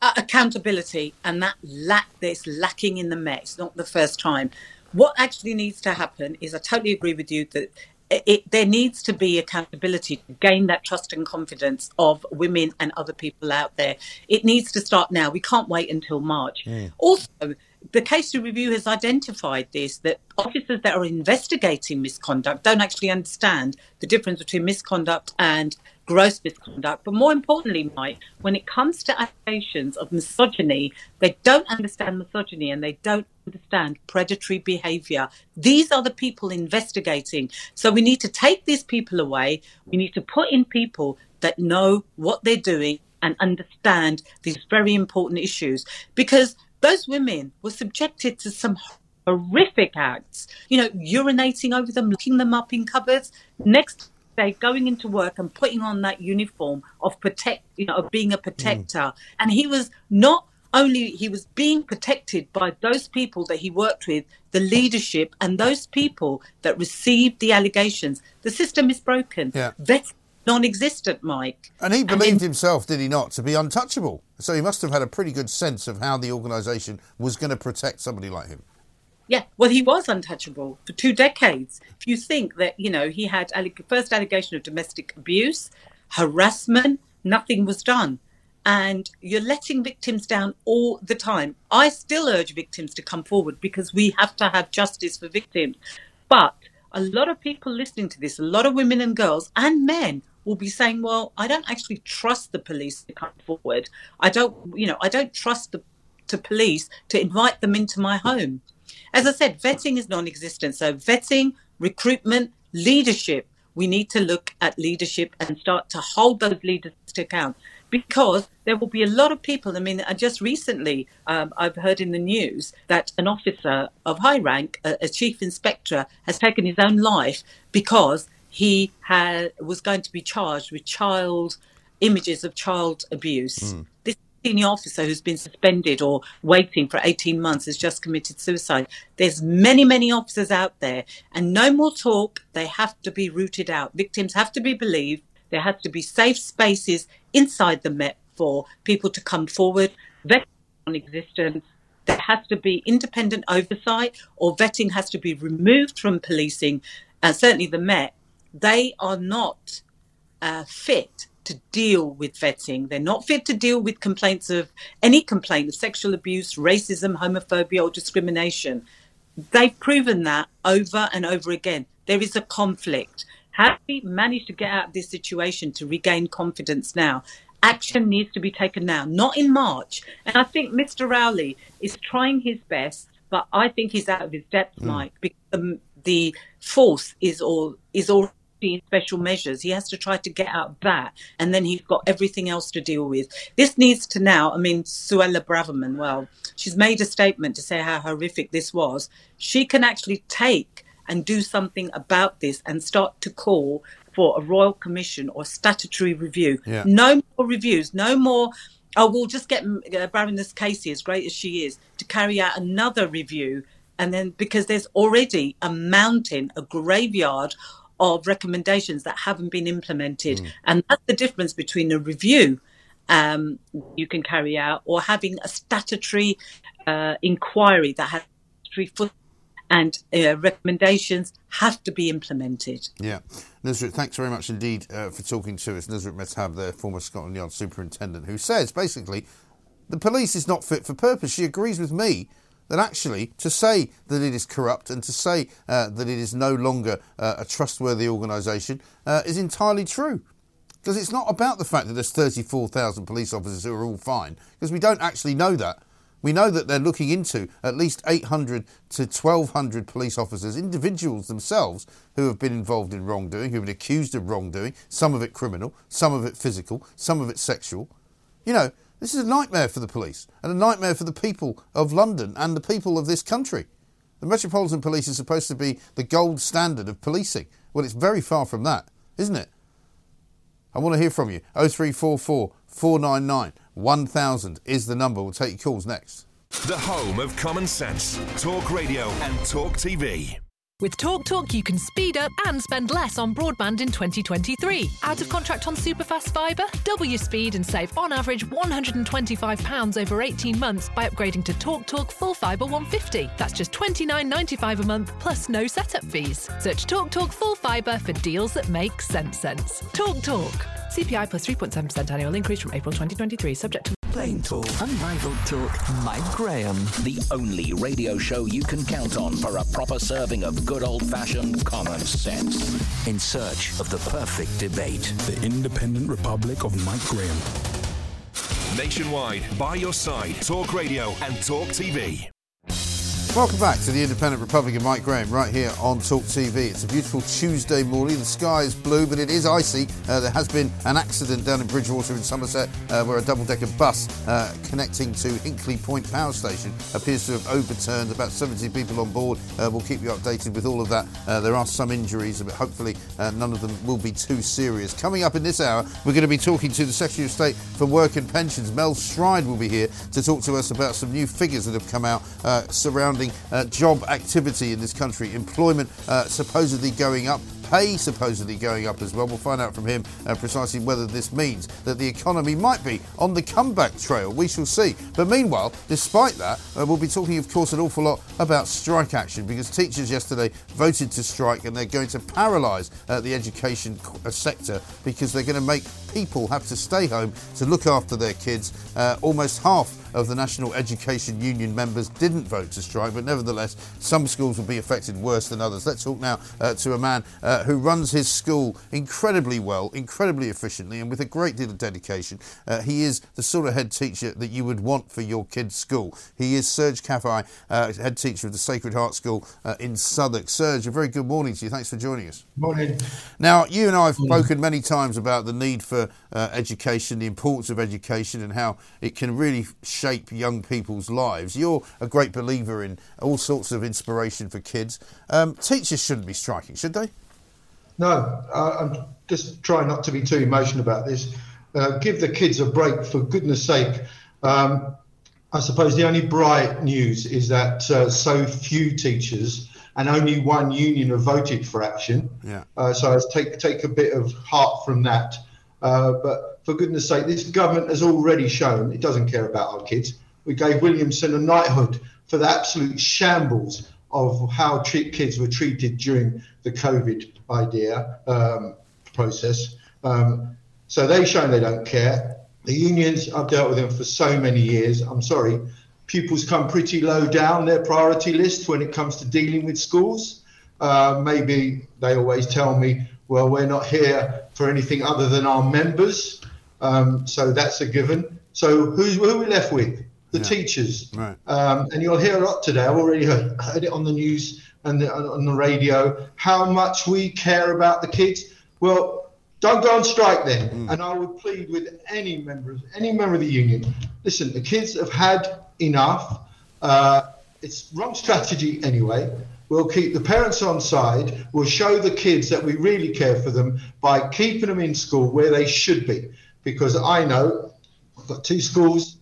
Uh, accountability, and that lack that's lacking in the Met. It's not the first time. What actually needs to happen is, I totally agree with you that it, it, there needs to be accountability to gain that trust and confidence of women and other people out there. It needs to start now. We can't wait until March. Also, the Casey review has identified this that officers that are investigating misconduct don't actually understand the difference between misconduct and gross misconduct. But more importantly, Mike, when it comes to allegations of misogyny, they don't understand misogyny and they don't understand predatory behavior. These are the people investigating. So we need to take these people away. We need to put in people that know what they're doing and understand these very important issues because those women were subjected to some horrific acts. You know, urinating over them, locking them up in cupboards. Next going into work and putting on that uniform of protect, you know, of being a protector. Mm. And he was not only he was being protected by those people that he worked with, the leadership, and those people that received the allegations. The system is broken. Yeah. That's non-existent, Mike. And he believed and then, himself, did he not, to be untouchable? So he must have had a pretty good sense of how the organisation was going to protect somebody like him. Yeah, well, he was untouchable for two decades. If you think that, you know, he had alleg- first allegation of domestic abuse, harassment, nothing was done. And you're letting victims down all the time. I still urge victims to come forward because we have to have justice for victims. But a lot of people listening to this, a lot of women and girls and men will be saying, well, I don't actually trust the police to come forward. I don't, you know, I don't trust the to police to invite them into my home. As I said, vetting is non existent. So, vetting, recruitment, leadership, we need to look at leadership and start to hold those leaders to account because there will be a lot of people. I mean, just recently, um, I've heard in the news that an officer of high rank, a, a chief inspector, has taken his own life because he had, was going to be charged with child images of child abuse. Mm. This senior officer who's been suspended or waiting for 18 months has just committed suicide. There's many, many officers out there, and no more talk. They have to be rooted out. Victims have to be believed. There has to be safe spaces inside the Met for people to come forward. Vetting on existence. There has to be independent oversight, or vetting has to be removed from policing. And certainly the Met, they are not uh, fit to deal with vetting. They're not fit to deal with complaints of any complaint of sexual abuse, racism, homophobia, or discrimination. They've proven that over and over again. There is a conflict. Have we managed to get out of this situation to regain confidence now? Action needs to be taken now, not in March. And I think Mr. Rowley is trying his best, but I think he's out of his depth, mm. Mike, because um, the force is all is all special measures. He has to try to get out of that, and then he's got everything else to deal with. This needs to now. I mean, Suella Braverman. Well, she's made a statement to say how horrific this was. She can actually take and do something about this and start to call for a royal commission or statutory review. Yeah. No more reviews. No more. Oh, we'll just get uh, Baroness Casey, as great as she is, to carry out another review and then because there's already a mountain, a graveyard of recommendations that haven't been implemented. Mm. And that's the difference between a review um, you can carry out or having a statutory uh, inquiry that has statutory foot and uh, recommendations have to be implemented. Yeah. Nusrat, thanks very much indeed uh, for talking to us. Nusrat Mehtab, the former Scotland Yard superintendent, who says basically the police is not fit for purpose. She agrees with me that actually to say that it is corrupt and to say uh, that it is no longer uh, a trustworthy organisation uh, is entirely true. Because it's not about the fact that there's 34,000 police officers who are all fine, because we don't actually know that. We know that they're looking into at least 800 to 1,200 police officers, individuals themselves, who have been involved in wrongdoing, who have been accused of wrongdoing, some of it criminal, some of it physical, some of it sexual. You know, this is a nightmare for the police and a nightmare for the people of London and the people of this country. The Metropolitan Police is supposed to be the gold standard of policing. Well, it's very far from that, isn't it? I want to hear from you. 0344 499 1000 is the number. We'll take your calls next. The home of common sense. Talk radio and talk TV. With TalkTalk, you can speed up and spend less on broadband in 2023. Out of contract on superfast fibre? Double your speed and save on average £125 over 18 months by upgrading to TalkTalk Full Fibre 150. That's just $29.95 a month plus no setup fees. Search TalkTalk Full Fibre for deals that make sense sense. TalkTalk. CPI plus 3.7% annual increase from April 2023, subject to Plain talk. Unrivaled talk. Mike Graham. The only radio show you can count on for a proper serving of good old fashioned common sense. In search of the perfect debate. The Independent Republic of Mike Graham. Nationwide, by your side, Talk Radio and Talk TV. Welcome back to the Independent Republican Mike Graham right here on Talk TV. It's a beautiful Tuesday morning. The sky is blue, but it is icy. Uh, there has been an accident down in Bridgwater in Somerset uh, where a double decker bus uh, connecting to Hinkley Point Power Station appears to have overturned. About 70 people on board. Uh, we'll keep you updated with all of that. Uh, there are some injuries, but hopefully uh, none of them will be too serious. Coming up in this hour, we're going to be talking to the Secretary of State for Work and Pensions. Mel Stride will be here to talk to us about some new figures that have come out surrounding uh, job activity in this country. Employment uh, supposedly going up, pay supposedly going up as well. We'll find out from him uh, precisely whether this means that the economy might be on the comeback trail. We shall see. But meanwhile, despite that, uh, we'll be talking, of course, an awful lot about strike action because teachers yesterday voted to strike and they're going to paralyse uh, the education uh, sector because they're going to make people have to stay home to look after their kids. Uh, almost half of the National Education Union members didn't vote to strike, but nevertheless, some schools will be affected worse than others. Let's talk now uh, to a man uh, who runs his school incredibly well, incredibly efficiently, and with a great deal of dedication. Uh, he is the sort of head teacher that you would want for your kid's school. He is Serge Cefai, uh, head teacher of the Sacred Heart School uh, in Southwark. Serge, a very good morning to you. Thanks for joining us. Morning. Now, you and I have spoken many times about the need for uh, education, the importance of education, and how it can really shape young people's lives. You're a great believer in all sorts of inspiration for kids. Um, teachers shouldn't be striking, should they? No, I'm just trying not to be too emotional about this. Uh, give the kids a break, for goodness sake. Um, I suppose the only bright news is that uh, so few teachers and only one union have voted for action. Yeah. Uh, so I take take a bit of heart from that. Uh, but for goodness sake, this government has already shown it doesn't care about our kids. We gave Williamson a knighthood for the absolute shambles of how kids were treated during the COVID idea um, process. Um, so they've shown they don't care. The unions, I've dealt with them for so many years. I'm sorry, pupils come pretty low down their priority list when it comes to dealing with schools. Uh, maybe they always tell me, well, we're not here for anything other than our members. Um, so that's a given. So who's, who are we left with? The Yeah. teachers. Right. Um, and you'll hear a lot today. I've already heard, heard it on the news and the, on the radio how much we care about the kids. Well, don't go on strike then. Mm. And I would plead with any member, of- any member of the union. Listen, the kids have had enough. Uh, it's wrong strategy anyway. We'll keep the parents on side. We'll show the kids that we really care for them by keeping them in school where they should be. Because I know I've got two schools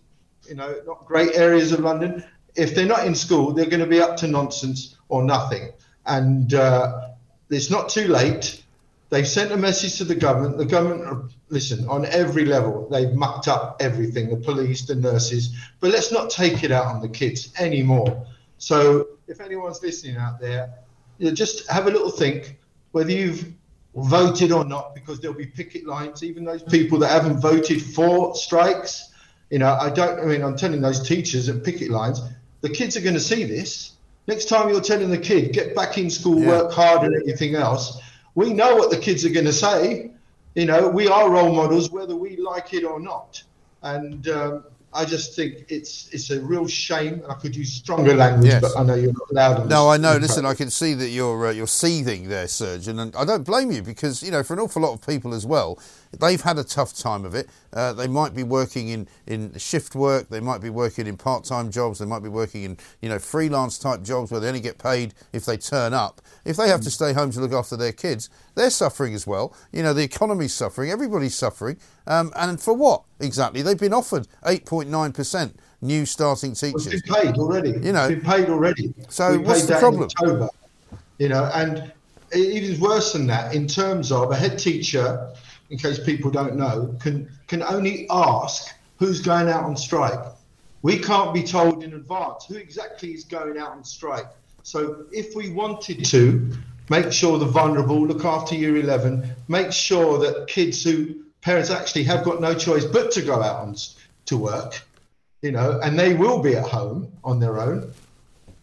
you know, not great areas of London. If they're not in school, they're going to be up to nonsense or nothing. And uh, it's not too late. They've sent a message to the government. The government, listen, on every level, they've mucked up everything the police, the nurses. But let's not take it out on the kids anymore. So if anyone's listening out there, you know, just have a little think whether you've voted or not, because there'll be picket lines, even those people that haven't voted for strikes. You know, I don't, I mean, I'm telling those teachers at picket lines, the kids are going to see this. Next time you're telling the kid, get back in school, Yeah. work hard, and everything else, we know what the kids are going to say. You know, we are role models, whether we like it or not. And um, I just think it's it's a real shame. I could use stronger language, Yes. but I know you're not allowed. on No, I know. Listen, I can see that you're uh, you're seething there, Surgeon, and I don't blame you because you know for an awful lot of people as well, they've had a tough time of it. Uh, they might be working in, in shift work, they might be working in part time jobs, they might be working in you know freelance type jobs where they only get paid if they turn up. If they have to stay home to look after their kids, they're suffering as well. You know, the economy's suffering, everybody's suffering, um, and for what exactly? They've been offered eight point nine percent new starting teachers. It's been paid already. You know. it's been paid already. So what's the problem? You know, and it is worse than that in terms of a head teacher. In case people don't know, can can only ask who's going out on strike. We can't be told in advance who exactly is going out on strike. So if we wanted to make sure the vulnerable look after year 11, make sure that kids who parents actually have got no choice but to go out on, to work, you know, and they will be at home on their own.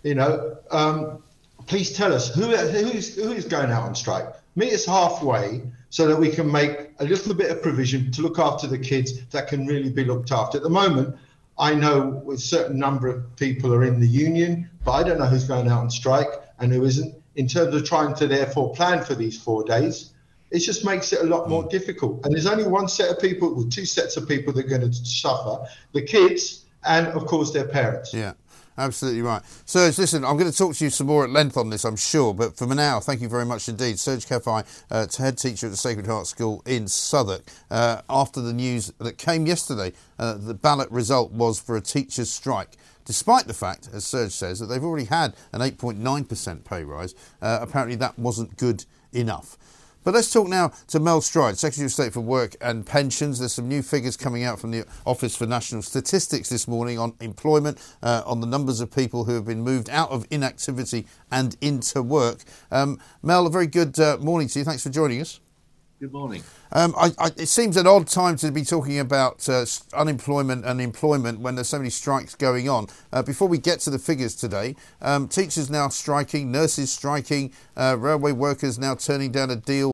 You know, um, please tell us who who's who is going out on strike. Meet us halfway so that we can make a little bit of provision to look after the kids that can really be looked after. At the moment, I know a certain number of people are in the union, but I don't know who's going out on strike and who isn't. In terms of trying to therefore plan for these four days, it just makes it a lot more mm. difficult. And there's only one set of people, or two sets of people that are going to suffer: the kids and, of course, their parents. Yeah. Absolutely right. Serge, listen, I'm going to talk to you some more at length on this, I'm sure, but for now, thank you very much indeed. Serge Cefai, uh, head teacher at the Sacred Heart School in Southwark. Uh, after the news that came yesterday, uh, the ballot result was for a teacher's strike. Despite the fact, as Serge says, that they've already had an 8.9% pay rise, uh, apparently that wasn't good enough. But let's talk now to Mel Stride, Secretary of State for Work and Pensions. There's some new figures coming out from the Office for National Statistics this morning on employment, uh, on the numbers of people who have been moved out of inactivity and into work. Um, Mel, a very good uh, morning to you. Thanks for joining us. Good morning. Um, I, I, it seems an odd time to be talking about uh, unemployment and employment when there's so many strikes going on. Uh, before we get to the figures today, um, teachers now striking, nurses striking, uh, railway workers now turning down a deal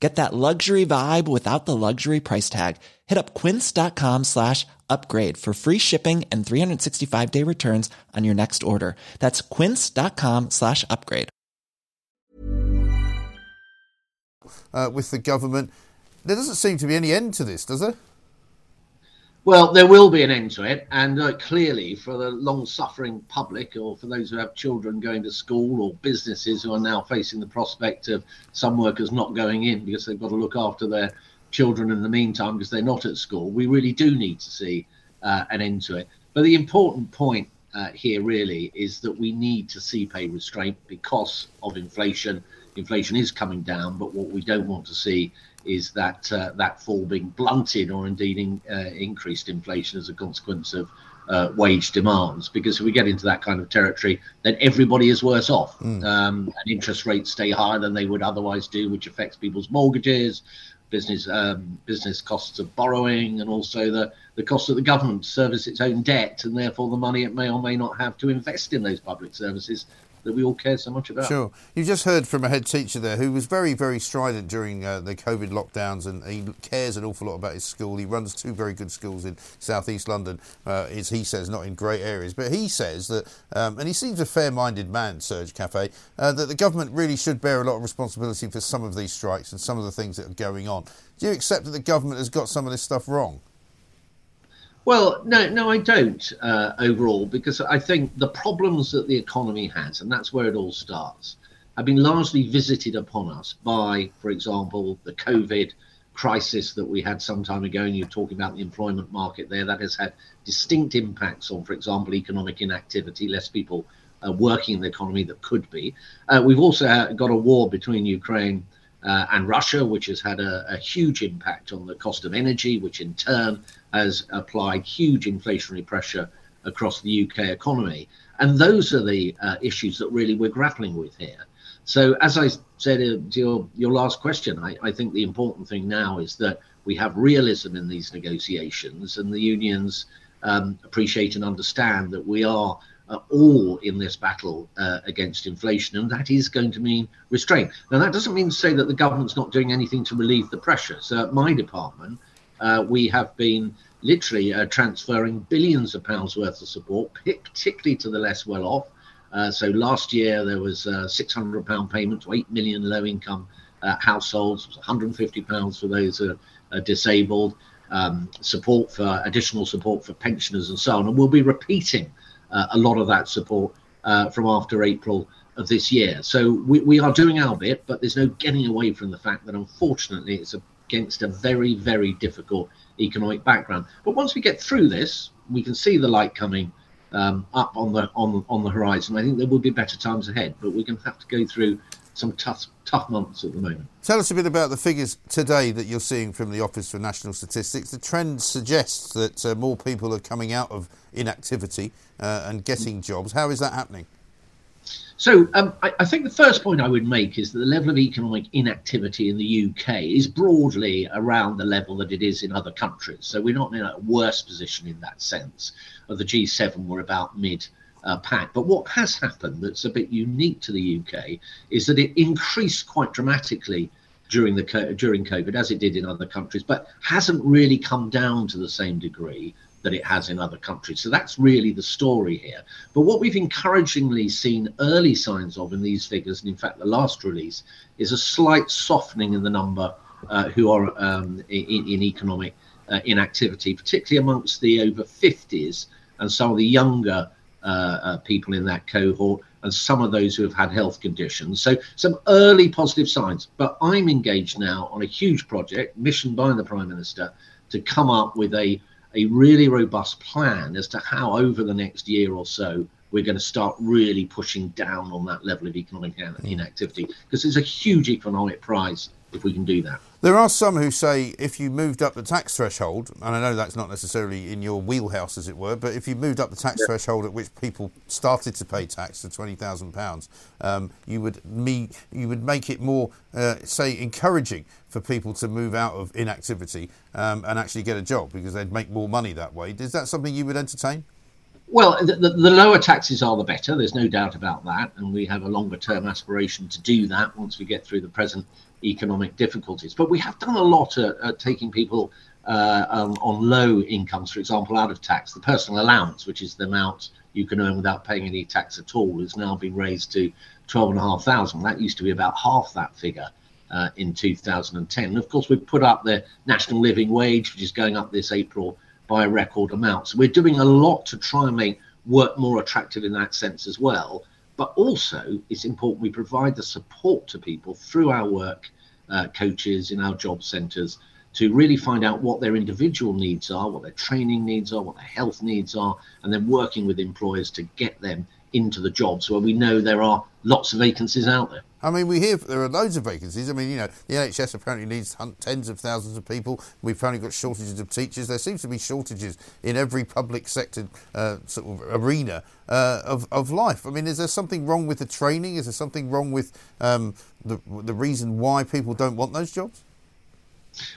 Get that luxury vibe without the luxury price tag. Hit up quince.com slash upgrade for free shipping and 365 day returns on your next order. That's quince.com slash upgrade. Uh, with the government. There doesn't seem to be any end to this, does there? Well, there will be an end to it, and uh, clearly, for the long-suffering public, or for those who have children going to school, or businesses who are now facing the prospect of some workers not going in because they've got to look after their children in the meantime because they're not at school, we really do need to see uh, an end to it. But the important point uh, here really is that we need to see pay restraint because of inflation. Inflation is coming down, but what we don't want to see is that uh, that fall being blunted or indeed in, uh, increased inflation as a consequence of uh, wage demands. Because if we get into that kind of territory, then everybody is worse off, mm. um, and interest rates stay higher than they would otherwise do, which affects people's mortgages, business um, business costs of borrowing, and also the the cost of the government to service its own debt, and therefore the money it may or may not have to invest in those public services that we all care so much about. Sure. You just heard from a head teacher there who was very, very strident during uh, the COVID lockdowns and he cares an awful lot about his school. He runs two very good schools in southeast London, uh, as he says, not in great areas. But he says that, um, and he seems a fair minded man, Serge Cefai, uh, that the government really should bear a lot of responsibility for some of these strikes and some of the things that are going on. Do you accept that the government has got some of this stuff wrong? Well, no, no, I don't uh, overall, because I think the problems that the economy has, and that's where it all starts, have been largely visited upon us by, for example, the COVID crisis that we had some time ago. And you're talking about the employment market there, that has had distinct impacts on, for example, economic inactivity, less people uh, working in the economy that could be. Uh, we've also got a war between Ukraine uh, and Russia, which has had a, a, huge impact on the cost of energy, which in turn has applied huge inflationary pressure across the UK economy. And those are the uh, issues that really we're grappling with here. So, as I said uh, to your, your last question, I, I think the important thing now is that we have realism in these negotiations, and the unions um, appreciate and understand that we are uh, all in this battle uh, against inflation, and that is going to mean restraint. Now, that doesn't mean to say that the government's not doing anything to relieve the pressure. So, at my department, uh, we have been literally uh, transferring billions of pounds worth of support, particularly to the less well off. Uh, so, last year there was a £600 payment to 8 million low income uh, households, £150 for those who are disabled. Um, support for additional support for pensioners and so on, and we'll be repeating uh, a lot of that support uh, from after April of this year. So we, we are doing our bit, but there's no getting away from the fact that unfortunately it's against a very, very difficult economic background. But once we get through this, we can see the light coming um, up on the on on the horizon. I think there will be better times ahead, but we're going to have to go through some tough tough months at the moment. Tell us a bit about the figures today that you're seeing from the Office for National Statistics. The trend suggests that uh, more people are coming out of inactivity uh, and getting jobs. How is that happening? So um, I, I, think the first point I would make is that the level of economic inactivity in the UK is broadly around the level that it is in other countries. So we're not in a worse position in that sense. Of the G7, we're about mid uh, pack. But what has happened that's a bit unique to the UK is that it increased quite dramatically during the during COVID, as it did in other countries, but hasn't really come down to the same degree that it has in other countries. So that's really the story here. But what we've encouragingly seen early signs of in these figures, and in fact the last release, is a slight softening in the number uh, who are um, in, in, economic uh, inactivity, particularly amongst the over 50s and some of the younger uh, uh, people in that cohort and some of those who have had health conditions. So some early positive signs. But I'm engaged now on a huge project, missioned by the Prime Minister, to come up with a a really robust plan as to how over the next year or so we're going to start really pushing down on that level of economic inactivity. Because it's a huge economic prize if we can do that. There are some who say if you moved up the tax threshold, and I know that's not necessarily in your wheelhouse, as it were, but if you moved up the tax yeah. threshold at which people started to pay tax to twenty thousand um, pounds, you would me you would make it more, uh, say, encouraging for people to move out of inactivity um, and actually get a job because they'd make more money that way. Is that something you would entertain? Well, the, the, the, lower taxes are the better. There's no doubt about that. And we have a longer term aspiration to do that once we get through the present economic difficulties. But we have done a lot at, at taking people uh, um, on low incomes, for example, out of tax. The personal allowance, which is the amount you can earn without paying any tax at all, has now been raised to 12,500. That used to be about half that figure. Uh, in 2010. And of course, we've put up the national living wage, which is going up this April by a record amount. So we're doing a lot to try and make work more attractive in that sense as well. But also, it's important we provide the support to people through our work uh, coaches in our job centres to really find out what their individual needs are, what their training needs are, what their health needs are, and then working with employers to get them into the jobs where we know there are lots of vacancies out there. I mean, we hear there are loads of vacancies. I mean, you know, the NHS apparently needs tens of thousands of people. We've apparently got shortages of teachers. There seems to be shortages in every public sector uh, sort of arena uh, of, of life. I mean, is there something wrong with the training? Is there something wrong with um, the, the reason why people don't want those jobs?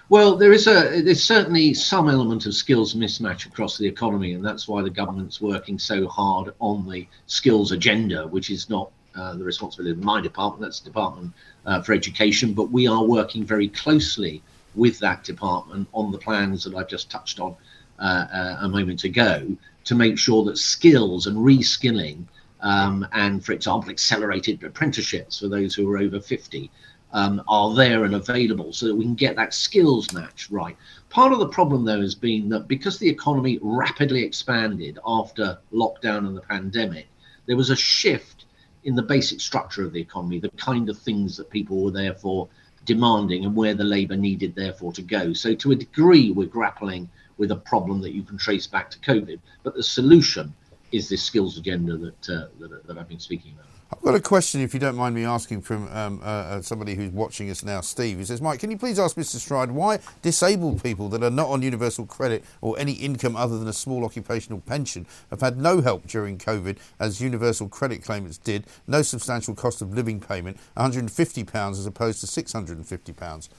Well, there is a there's certainly some element of skills mismatch across the economy, and that's why the government's working so hard on the skills agenda, which is not uh, the responsibility of my department, that's the Department uh, for Education, but we are working very closely with that department on the plans that I've just touched on uh, uh a moment ago to make sure that skills and reskilling um, and, for example, accelerated apprenticeships for those who are over 50 um, are there and available so that we can get that skills match right. Part of the problem, though, has been that because the economy rapidly expanded after lockdown and the pandemic, there was a shift in the basic structure of the economy, the kind of things that people were therefore demanding and where the labour needed, therefore, to go. So, to a degree, we're grappling with a problem that you can trace back to COVID. But the solution is this skills agenda that, uh, that, that I've been speaking about. I've got a question, if you don't mind me asking, from um, uh, uh, somebody who's watching us now, Steve. He says, Mike, can you please ask Mr. Stride why disabled people that are not on universal credit or any income other than a small occupational pension have had no help during COVID, as universal credit claimants did, no substantial cost of living payment, £150 as opposed to £650?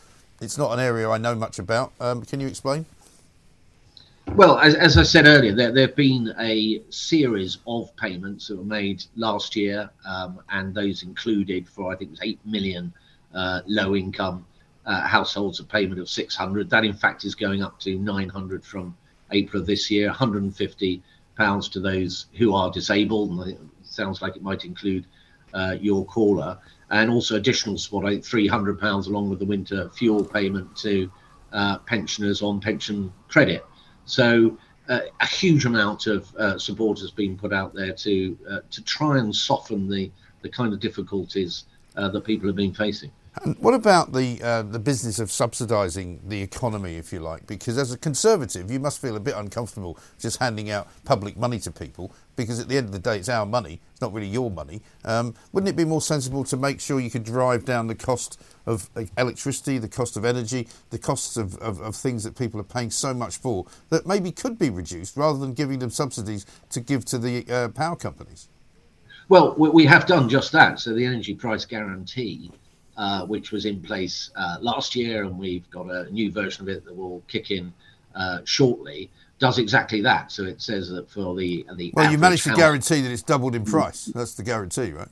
It's not an area I know much about. Um, can you explain? Well, as, as I said earlier, there, there have been a series of payments that were made last year, um, and those included for I think it was eight million uh, low-income uh, households a payment of 600. That in fact is going up to 900 from April of this year. 150 pounds to those who are disabled, and it sounds like it might include uh, your caller, and also additional support, I think 300 pounds along with the winter fuel payment to uh, pensioners on pension credit. So uh, a huge amount of uh, support has been put out there to uh, to try and soften the the kind of difficulties uh, that people have been facing. And what about the uh, the business of subsidising the economy, if you like? Because as a conservative, you must feel a bit uncomfortable just handing out public money to people, because at the end of the day, it's our money. It's not really your money. Um, wouldn't it be more sensible to make sure you could drive down the cost of electricity, the cost of energy, the costs of, of, of things that people are paying so much for that maybe could be reduced, rather than giving them subsidies to give to the uh, power companies? Well, we, we have done just that. So the energy price guarantee, uh, which was in place uh, last year, and we've got a new version of it that will kick in uh, shortly, does exactly that. So it says that for the the Well, you managed to guarantee that it's doubled in price. That's the guarantee, right?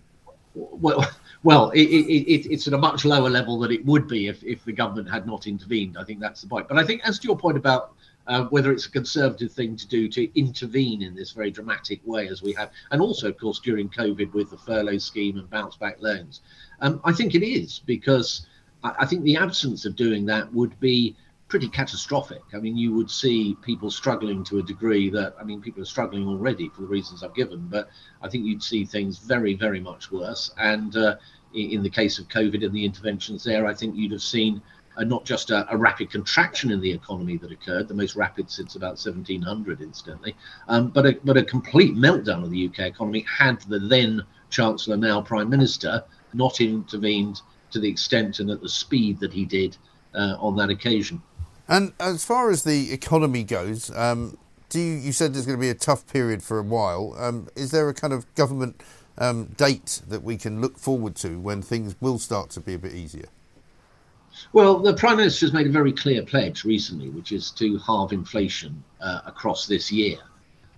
well, well, it, it, it, it's at a much lower level than it would be if, if the government had not intervened. I think that's the point. But I think, as to your point about uh, whether it's a conservative thing to do to intervene in this very dramatic way as we have, and also, of course, during COVID with the furlough scheme and bounce back loans, um, I think it is because I, I think the absence of doing that would be pretty catastrophic. I mean, you would see people struggling to a degree that, I mean, people are struggling already for the reasons I've given, but I think you'd see things very, very much worse. And uh, in, in the case of COVID and the interventions there, I think you'd have seen uh, not just a, a rapid contraction in the economy that occurred, the most rapid since about 1700, incidentally, um, but, a, but a complete meltdown of the UK economy had the then Chancellor, now Prime Minister, not intervened to the extent and at the speed that he did uh, on that occasion. And as far as the economy goes, um, do you, you said there's going to be a tough period for a while. Um, is there a kind of government um, date that we can look forward to when things will start to be a bit easier? Well, the Prime Minister has made a very clear pledge recently, which is to halve inflation uh, across this year.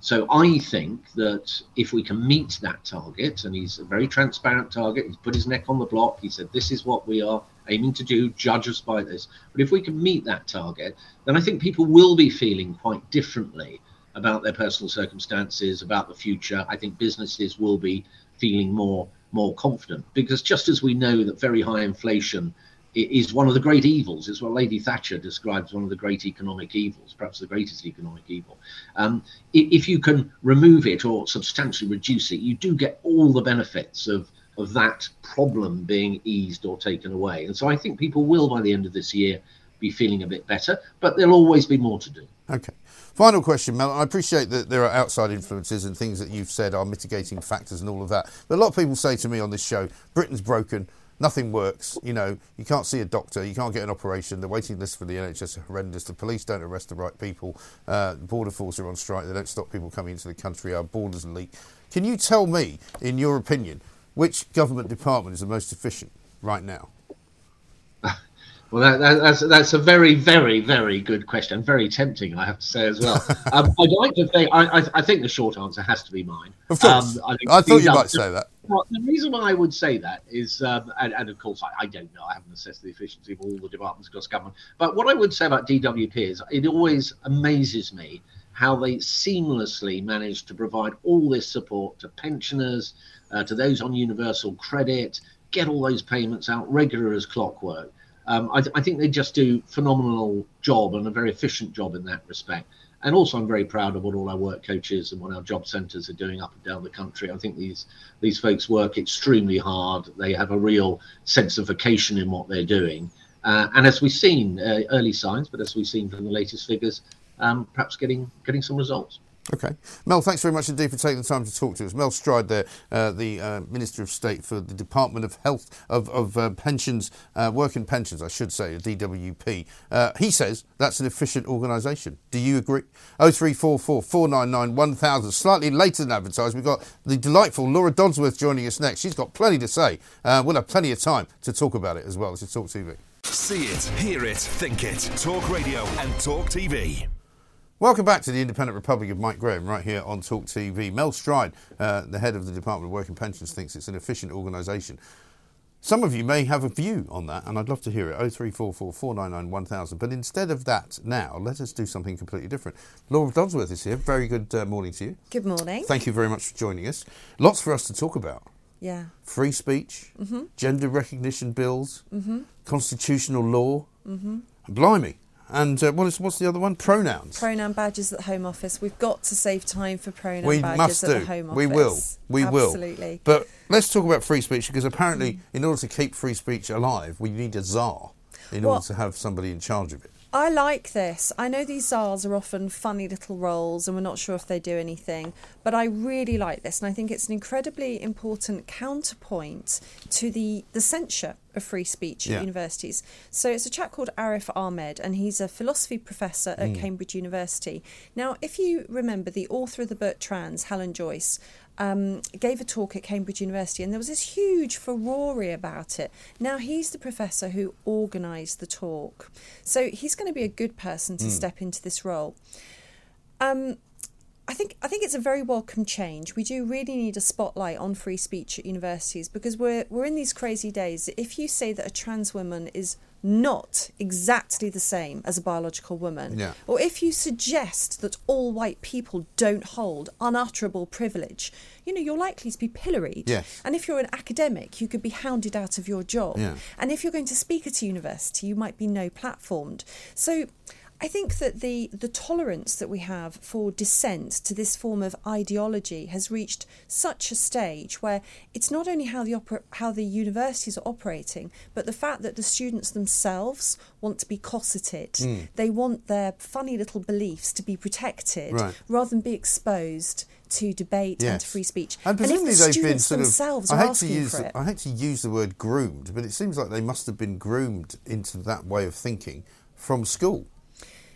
So I think that if we can meet that target, and he's a very transparent target, he's put his neck on the block, he said, This is what we are aiming to do, judge us by this. But if we can meet that target, then I think people will be feeling quite differently about their personal circumstances, about the future. I think businesses will be feeling more more confident because just as we know that very high inflation is one of the great evils, is what Lady Thatcher describes one of the great economic evils, perhaps the greatest economic evil. Um, if you can remove it or substantially reduce it, you do get all the benefits of of that problem being eased or taken away. And so I think people will, by the end of this year, be feeling a bit better, but there'll always be more to do. Okay. Final question, Mel. I appreciate that there are outside influences and things that you've said are mitigating factors and all of that. But a lot of people say to me on this show, Britain's broken, nothing works. You know, you can't see a doctor, you can't get an operation. The waiting list for the NHS are horrendous. The police don't arrest the right people. Uh, the border force are on strike. They don't stop people coming into the country. Our borders leak. Can you tell me, in your opinion, which government department is the most efficient right now? Well, that, that, that's that's a very, very, very good question. Very tempting, I have to say as well. um, I'd like to think. I, I, I think the short answer has to be mine. Of course. Um, think I thought you might say that. The reason why I would say that is, um, and, and of course, I, I don't know. I haven't assessed the efficiency of all the departments across government. But what I would say about DWP is, it always amazes me how they seamlessly manage to provide all this support to pensioners, uh, to those on universal credit, get all those payments out regular as clockwork. Um, I, th- I think they just do phenomenal job and a very efficient job in that respect. And also, I'm very proud of what all our work coaches and what our job centres are doing up and down the country. I think these these folks work extremely hard. They have a real sense of vocation in what they're doing. Uh, and as we've seen, uh, early signs, but as we've seen from the latest figures, um, perhaps getting getting some results. Okay. Mel, thanks very much indeed for taking the time to talk to us. Mel Stride there, uh, the uh, Minister of State for the Department of Health, of, of uh, Pensions, uh, Working Pensions, I should say, DWP. Uh, he says that's an efficient organisation. Do you agree? 0344 499 1000. Slightly later than advertised, we've got the delightful Laura Dodsworth joining us next. She's got plenty to say. Uh, we'll have plenty of time to talk about it as well. This is Talk TV. See it, hear it, think it. Talk Radio and Talk TV. Welcome back to the Independent Republic of Mike Graham, right here on Talk TV. Mel Stride, uh, the head of the Department of Work and Pensions, thinks it's an efficient organisation. Some of you may have a view on that, and I'd love to hear it. 0344 499 1000. But instead of that, now let us do something completely different. Laura Dodsworth is here. Very good uh, morning to you. Good morning. Thank you very much for joining us. Lots for us to talk about. Yeah. Free speech, Mhm. gender recognition bills, Mhm. constitutional law, Mhm. blimey. And uh, what is, what's the other one? Pronouns. Pronoun badges at the Home Office. We've got to save time for pronoun we badges must at the Home Office. We will. We will. Absolutely. But let's talk about free speech because apparently, in order to keep free speech alive, we need a czar in Well- order to have somebody in charge of it. I like this. I know these czars are often funny little roles and we're not sure if they do anything, but I really like this and I think it's an incredibly important counterpoint to the, the censure of free speech Yeah. at universities. So it's a chap called Arif Ahmed and he's a philosophy professor at Mm. Cambridge University. Now, if you remember the author of the book Trans, Helen Joyce, um, gave a talk at Cambridge University, and there was this huge furore about it. Now he's the professor who organised the talk, so he's going to be a good person to Mm. step into this role. Um, I think I think it's a very welcome change. We do really need a spotlight on free speech at universities because we're we're in these crazy days. If you say that a trans woman is not exactly the same as a biological woman, Yeah. or if you suggest that all white people don't hold unutterable privilege, you know, you're likely to be pilloried. Yes. And if you're an academic, you could be hounded out of your job. Yeah. And if you're going to speak at a university, you might be no platformed. So I think that the, the tolerance that we have for dissent to this form of ideology has reached such a stage where it's not only how the opera, how the universities are operating, but the fact that the students themselves want to be cosseted. Mm. They want their funny little beliefs to be protected Right. rather than be exposed to debate and to free speech. And presumably the they've been students sort of. themselves I hate to use. for the- it, I hate to use the word groomed, but it seems like they must have been groomed into that way of thinking from school,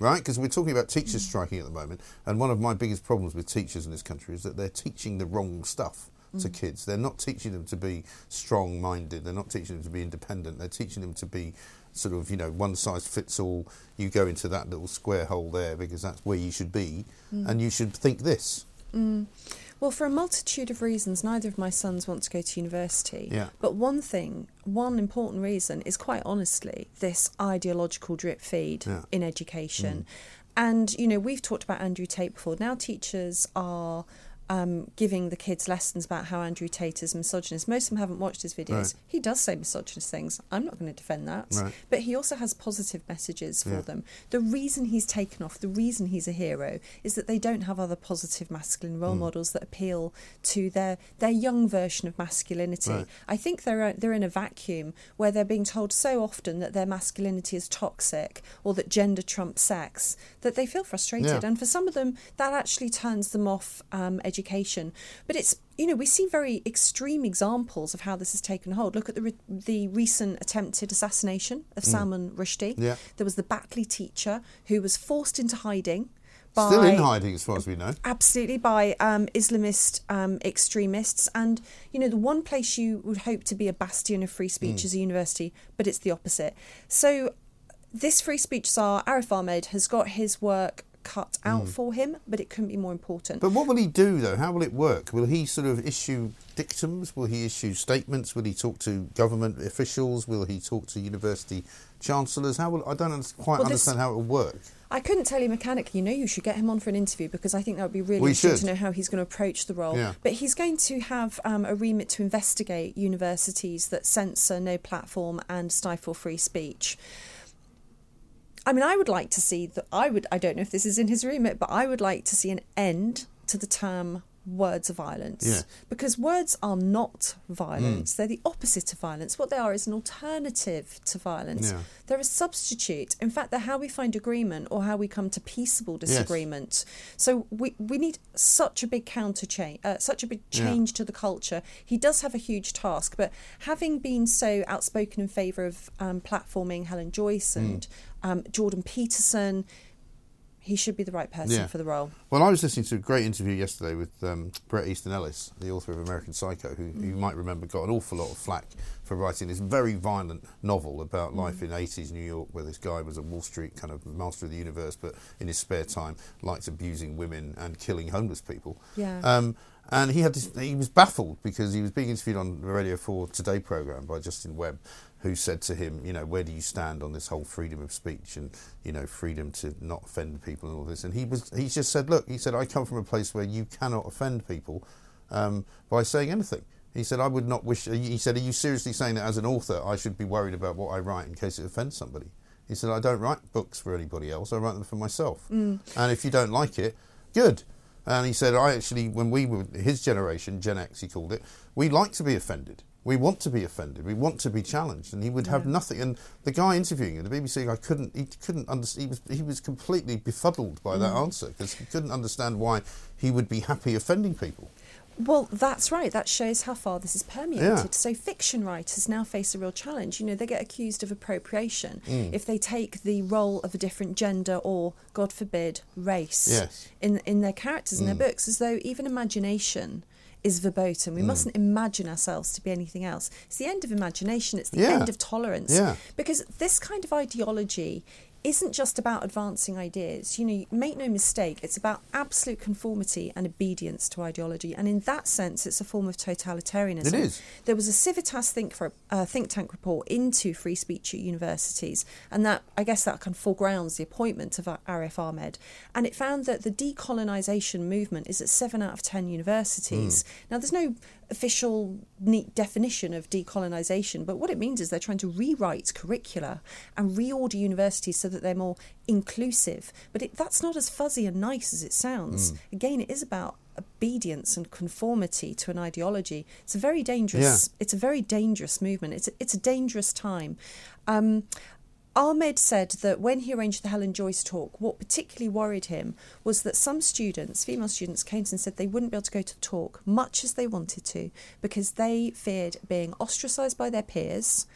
right? Because we're talking about teachers striking at the moment, and one of my biggest problems with teachers in this country is that they're teaching the wrong stuff to Mm. kids. They're not teaching them to be strong-minded. They're not teaching them to be independent. They're teaching them to be sort of, you know, one size fits all. You go into that little square hole there because that's where you should be, Mm. and you should think this. Mm. Well, for a multitude of reasons, neither of my sons want to go to university. Yeah. But one thing, one important reason is quite honestly this ideological drip feed Yeah. in education. Mm. And, you know, we've talked about Andrew Tate before. Now teachers are. Um, giving the kids lessons about how Andrew Tate is misogynist. Most of them haven't watched his videos. Right. He does say misogynist things. I'm not going to defend that. Right. But he also has positive messages for Yeah. them. The reason he's taken off, the reason he's a hero, is that they don't have other positive masculine role Mm. models that appeal to their their young version of masculinity. Right. I think they're they're in a vacuum where they're being told so often that their masculinity is toxic or that gender trumps sex that they feel frustrated. Yeah. And for some of them, that actually turns them off um, education. But it's you know we see very extreme examples of how this has taken hold. Look at the re- the recent attempted assassination of Mm. Salman Rushdie. Yeah. There was the Batley teacher who was forced into hiding. By, Still in hiding, as far as we know. Absolutely, by um, Islamist um, extremists. And, you know, the one place you would hope to be a bastion of free speech Mm. is a university, but it's the opposite. So, this free speech czar, Arif Ahmed, has got his work cut out Mm. for him, but it couldn't be more important. But what will he do, though? How will it work? Will he sort of issue dictums? Will he issue statements? Will he talk to government officials? Will he talk to university chancellors? How will I don't quite Well, understand how it will work. I couldn't tell you mechanically. You know, you should get him on for an interview because I think that would be really We interesting should. to know how he's going to approach the role. Yeah. But he's going to have um, a remit to investigate universities that censor, no platform, and stifle free speech. I mean, I would like to see that. I would. I don't know if this is in his remit, but I would like to see an end to the term words of violence Yeah. because words are not violence Mm. they're the opposite of violence what they are is an alternative to violence Yeah. they're a substitute in fact they're how we find agreement or how we come to peaceable disagreement Yes. so we we need such a big counter change uh, such a big Yeah. change to the culture he does have a huge task but having been so outspoken in favor of um, platforming helen joyce Mm. Um, jordan peterson he should be the right person Yeah. for the role Well, I was listening to a great interview yesterday with um, Bret Easton Ellis, the author of American Psycho, who you might remember got an awful lot of flack for writing this very violent novel about life in 80s New York, where this guy was a Wall Street kind of master of the universe, but in his spare time liked abusing women and killing homeless people. Yeah. Um, and he had this, he was baffled because he was being interviewed on the Radio 4 Today program by Justin Webb, who said to him, you know, where do you stand on this whole freedom of speech and you know freedom to not offend people and all this? And he was, he just said, look, he said, I come from a place where you cannot offend people um, by saying anything. He said, I would not wish. He said, Are you seriously saying that as an author, I should be worried about what I write in case it offends somebody? He said, I don't write books for anybody else. I write them for myself. Mm. And if you don't like it, good. And he said, I actually, when we were his generation, Gen X, he called it, we like to be offended. We want to be offended. We want to be challenged. And he would have Yeah. nothing. And the guy interviewing him, the BBC guy, couldn't. He couldn't understand. He was he was completely befuddled by that Mm. answer because he couldn't understand why he would be happy offending people. Well, that's right. That shows how far this is permeated. Yeah. So, fiction writers now face a real challenge. You know, they get accused of appropriation Mm. if they take the role of a different gender or, God forbid, race Yes. in in their characters in Mm. their books, as though even imagination is verboten. We Mm. mustn't imagine ourselves to be anything else. It's the end of imagination, it's the Yeah. end of tolerance. Yeah. Because this kind of ideology isn't just about advancing ideas. You know, make no mistake, it's about absolute conformity and obedience to ideology. And in that sense, it's a form of totalitarianism. It is. There was a Civitas think, for, uh, think tank report into free speech at universities, and that I guess that kind of foregrounds the appointment of Arif Ahmed. And it found that the decolonisation movement is at seven out of ten universities. Now, there's no official neat definition of decolonisation, but what it means is they're trying to rewrite curricula and reorder universities so that they're more inclusive. But it, that's not as fuzzy and nice as it sounds. Mm. Again, it is about obedience and conformity to an ideology. It's a very dangerous. Yeah. It's a very dangerous movement. It's a, it's a dangerous time. Um, Ahmed said that when he arranged the Helen Joyce talk, what particularly worried him was that some students, female students, came and said they wouldn't be able to go to the talk, much as they wanted to, because they feared being ostracised by their peers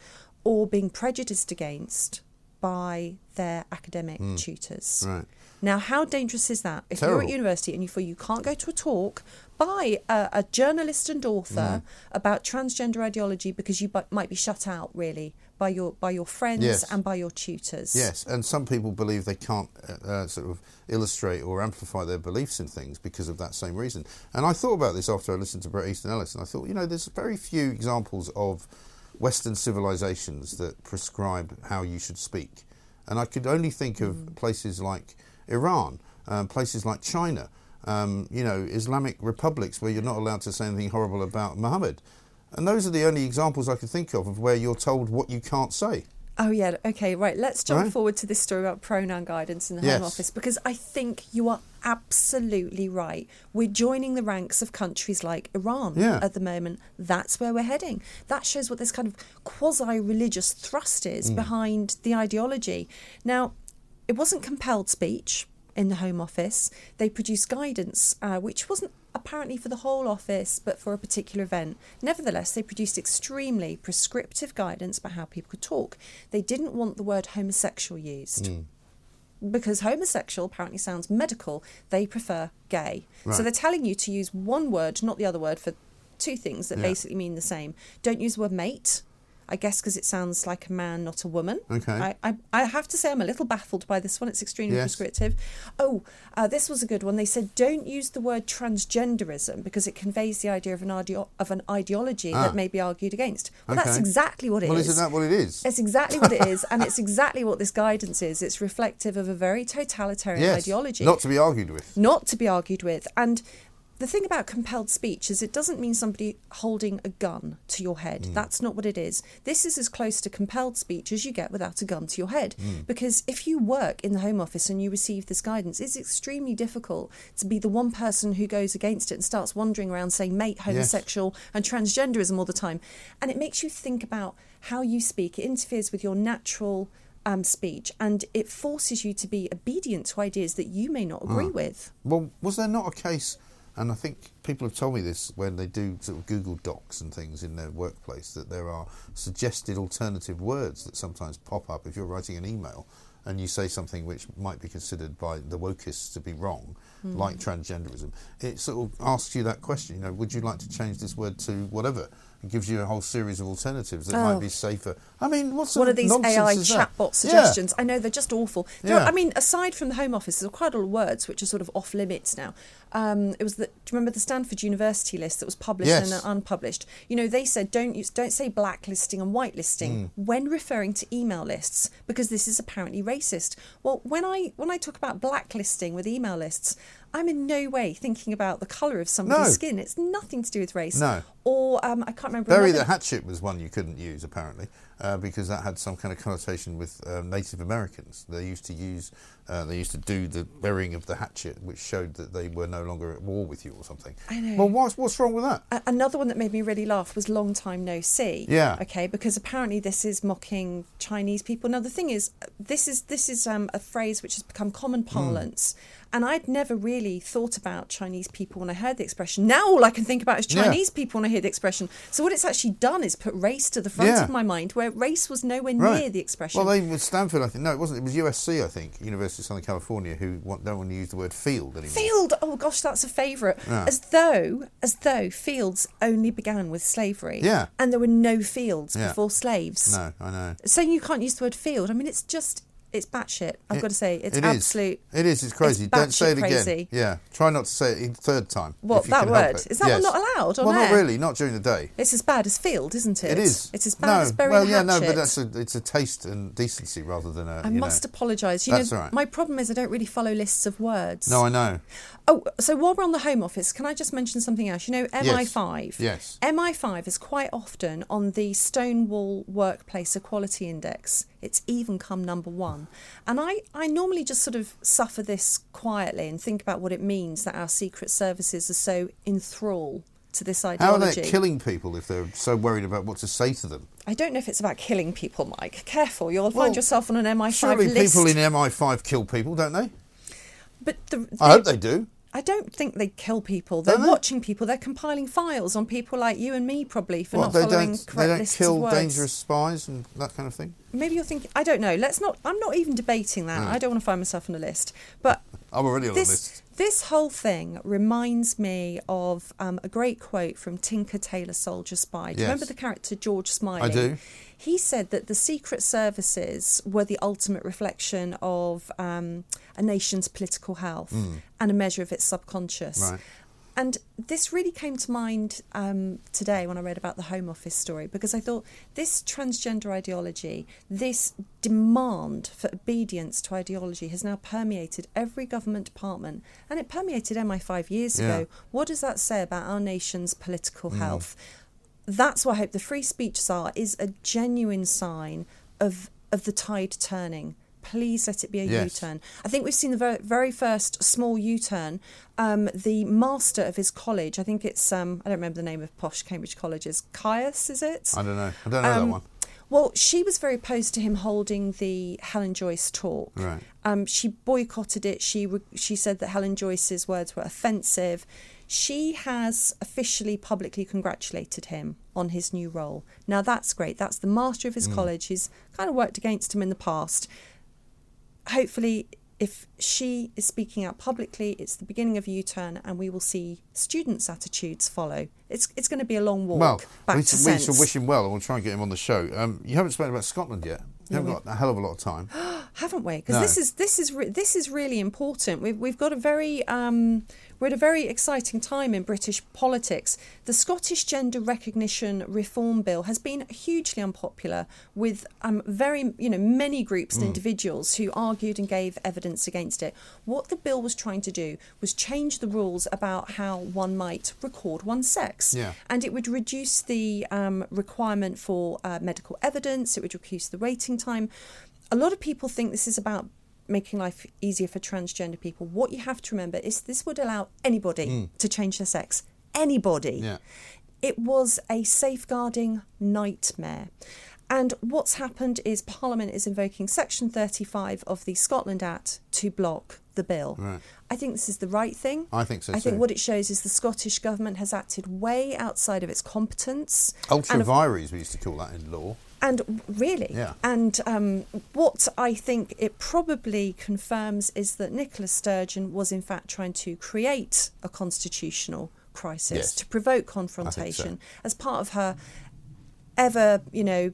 or being prejudiced against by their academic Mm. tutors. Right. Now, how dangerous is that? If you're at university and you feel you can't go to a talk by a, a journalist and author Mm. about transgender ideology because you bu- might be shut out, really, by your by your friends Yes. and by your tutors. Yes, and some people believe they can't uh, uh, sort of illustrate or amplify their beliefs in things because of that same reason. And I thought about this after I listened to Bret Easton Ellis, and I thought, you know, there's very few examples of Western civilizations that prescribe how you should speak. And I could only think of places like Iran, um, places like China, um, you know, Islamic republics where you're not allowed to say anything horrible about Muhammad. And those are the only examples I could think of of where you're told what you can't say. Oh yeah. Okay. Right. Let's jump Right. forward to this story about pronoun guidance in the Yes. Home Office because I think you are absolutely right. We're joining the ranks of countries like Iran Yeah. at the moment. That's where we're heading. That shows what this kind of quasi-religious thrust is Mm. behind the ideology. Now, it wasn't compelled speech in the Home Office. They produced guidance, uh, which wasn't apparently for the whole office, but for a particular event. Nevertheless, they produced extremely prescriptive guidance about how people could talk. They didn't want the word homosexual used. Mm. Because homosexual apparently sounds medical, they prefer gay. So they're telling you to use one word, not the other word, for two things that Yeah. basically mean the same. Don't use the word mate. I guess because it sounds like a man, not a woman. Okay. I, I, I have to say I'm a little baffled by this one. It's extremely Yes. prescriptive. Oh, uh, this was a good one. They said don't use the word transgenderism because it conveys the idea of an, ideo- of an ideology Ah. that may be argued against. Well, that's exactly what it is. well, isn't that what it is? It's exactly what it is, and it's exactly what this guidance is. It's reflective of a very totalitarian yes. ideology Not to be argued with. not to be argued with. And the thing about compelled speech is it doesn't mean somebody holding a gun to your head. Mm. That's not what it is. This is as close to compelled speech as you get without a gun to your head. Mm. Because if you work in the Home Office and you receive this guidance, it's extremely difficult to be the one person who goes against it and starts wandering around saying mate, homosexual, and transgenderism all the time. And it makes you think about how you speak. It interferes with your natural um, speech and it forces you to be obedient to ideas that you may not agree Ah. with. Well, was there not a case, and I think people have told me this when they do sort of Google Docs and things in their workplace, that there are suggested alternative words that sometimes pop up if you're writing an email and you say something which might be considered by the wokists to be wrong, Mm. like transgenderism. It sort of asks you that question, you know, would you like to change this word to whatever? It gives you a whole series of alternatives that Oh. might be safer. I mean, what's one of these AI chatbot suggestions. I know they're just awful. There are- Yeah. I mean, aside from the Home Office, there's quite a lot of words which are sort of off limits now. Um, it was the, do you remember the Stanford University list that was published Yes. and unpublished? You know, they said don't use, don't say blacklisting and whitelisting Mm. when referring to email lists because this is apparently racist. Well, when I when I talk about blacklisting with email lists, I'm in no way thinking about the colour of somebody's No. skin. It's nothing to do with race. No. Or um, I can't remember. Bury another- the Hatchet was one you couldn't use apparently uh, because that had some kind of connotation with um, Native Americans. They used to use, uh, they used to do the burying of the hatchet, which showed that they were no longer at war with you or something. I know. Well, what's what's wrong with that? A- Another one that made me really laugh was long time no see. Yeah. Okay, because apparently this is mocking Chinese people. Now the thing is, this is this is um, a phrase which has become common Hmm. parlance, and I'd never really thought about Chinese people when I heard the expression. Now all I can think about is Yeah. Chinese people when I hear the expression. So what it's actually done is put race to the front Yeah. of my mind, where race was nowhere Right. near the expression. Well, they with Stanford, I think. No, it wasn't. It was USC, I think, University of Southern California, who want, don't want to use the word field anymore. Field, oh gosh, that's a favourite. Yeah. As though, as though fields only began with slavery. Yeah. And there were no fields Yeah. before slaves. No, I know. Saying you can't use the word field, I mean, it's just, it's batshit. I've It- got to say, it's it is. absolute. It is. It's crazy. It's Don't say it batshit again. crazy. Yeah. Try not to say it a third time. What, that word? Is that one Yes. not allowed on Well, not really. Not during the day. It's as bad as field, isn't it? It is. It's as bad no. as burying well, yeah, no, but that's a, it's a taste and decency rather than a. I you must know. apologise. You That's know, all right. my problem is I don't really follow lists of words. No, I know. Oh, so while we're on the Home Office, can I just mention something else? You know, MI5. Yes. MI5 is quite often on the Stonewall Workplace Equality Index. It's even come number one. And I, I normally just sort of suffer this quietly and think about what it means that our secret services are so enthralled to this ideology. How are they killing people if they're so worried about what to say to them? I don't know if it's about killing people, Mike. Careful, you'll Well, find yourself on an MI5 Surely list. people in MI5 kill people, don't they? but the, I hope they do. I don't think they kill people. They're watching people. They're compiling files on people like you and me, probably for What, not following correct they don't lists kill of dangerous spies and that kind of thing? Maybe you're thinking. I don't know. Let's not. I'm not even debating that. No. I don't want to find myself on a list. But I'm already on this the list. this whole thing reminds me of um, a great quote from Tinker Tailor Soldier Spy. Do you Yes. remember the character George Smiley? I do. He said that the secret services were the ultimate reflection of um, a nation's political health Mm. and a measure of its subconscious. Right. And this really came to mind um, today when I read about the Home Office story because I thought this transgender ideology, this demand for obedience to ideology has now permeated every government department and it permeated MI5 years Yeah. ago. What does that say about our nation's political Mm. health? That's why I hope the free speech czar is a genuine sign of of the tide turning. Please let it be a Yes. turn I think we've seen the very, very first small U-turn. Um, the master of his college, I think it's um, I don't remember the name of posh Cambridge colleges. Caius, is it? I don't know. I don't know that Um, one. Well, she was very opposed to him holding the Helen Joyce talk. Right. Um, she boycotted it. She re- she said that Helen Joyce's words were offensive. She has officially publicly congratulated him on his new role. Now that's great. That's the master of his Mm. college. He's kind of worked against him in the past. Hopefully, if she is speaking out publicly, it's the beginning of a U-turn, and we will see students' attitudes follow. It's it's going to be a long walk Well, back we, to we sense. wish him well, and we'll try and get him on the show. Um, you haven't spoken about Scotland yet. You haven't got a hell of a lot of time. haven't we? Because No. this is this is re- this is really important. We've we've got a very um, we're at a very exciting time in British politics. The Scottish Gender Recognition Reform Bill has been hugely unpopular with um, very you know many groups and Mm. individuals who argued and gave evidence against it. What the bill was trying to do was change the rules about how one might record one's sex Yeah. and it would reduce the um, requirement for uh, medical evidence. It would reduce the waiting time. A lot of people think this is about making life easier for transgender people. What you have to remember is this would allow anybody Mm. to change their sex. Anybody. Yeah. It was a safeguarding nightmare. And what's happened is Parliament is invoking Section 35 of the Scotland Act to block the bill. Right. I think this is the right thing. I think so I think what it shows is the Scottish government has acted way outside of its competence. Ultra vires, we used to call that in law. And really, Yeah. and um, what I think it probably confirms is that Nicola Sturgeon was in fact trying to create a constitutional crisis Yes. to provoke confrontation as part of her ever, you know,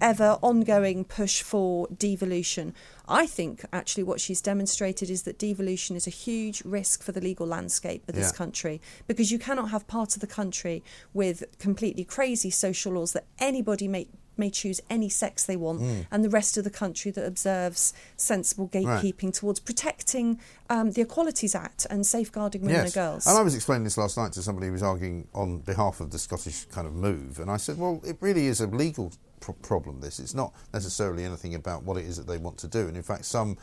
ever ongoing push for devolution. I think actually what she's demonstrated is that devolution is a huge risk for the legal landscape of this Yeah. country because you cannot have part of the country with completely crazy social laws that anybody may may choose any sex they want Mm. and the rest of the country that observes sensible gatekeeping towards protecting um, the Equalities Act and safeguarding women and girls. And I was explaining this last night to somebody who was arguing on behalf of the Scottish kind of move, and I said, well, it really is a legal pro- problem. This it's not necessarily anything about what it is that they want to do, and in fact, some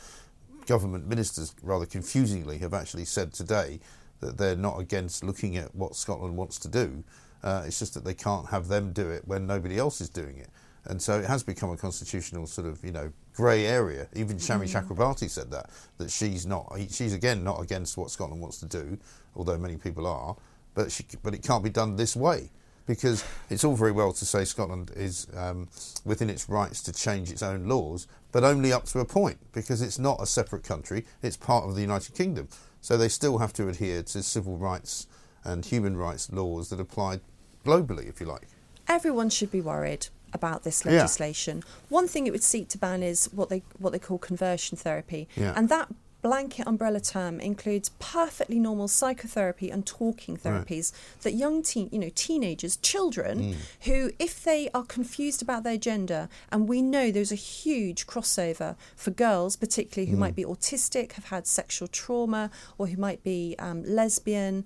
government ministers, rather confusingly, have actually said today that they're not against looking at what Scotland wants to do. Uh, it's just that they can't have them do it when nobody else is doing it. And so it has become a constitutional sort of, you know, grey area. Even Shami Mm. Chakrabarti said that, that she's not, she's again not against what Scotland wants to do, although many people are, but, she, but it can't be done this way. Because it's all very well to say Scotland is um, within its rights to change its own laws, but only up to a point, because it's not a separate country, it's part of the United Kingdom. So they still have to adhere to civil rights and human rights laws that apply globally, if you like. everyone should be worried about this Yeah. legislation. One thing it would seek to ban is what they what they call conversion therapy, Yeah. and that blanket umbrella term includes perfectly normal psychotherapy and talking Right. therapies that young teen you know teenagers children Mm. who if they are confused about their gender and we know there's a huge crossover for girls particularly who Mm. might be autistic have had sexual trauma or who might be um, lesbian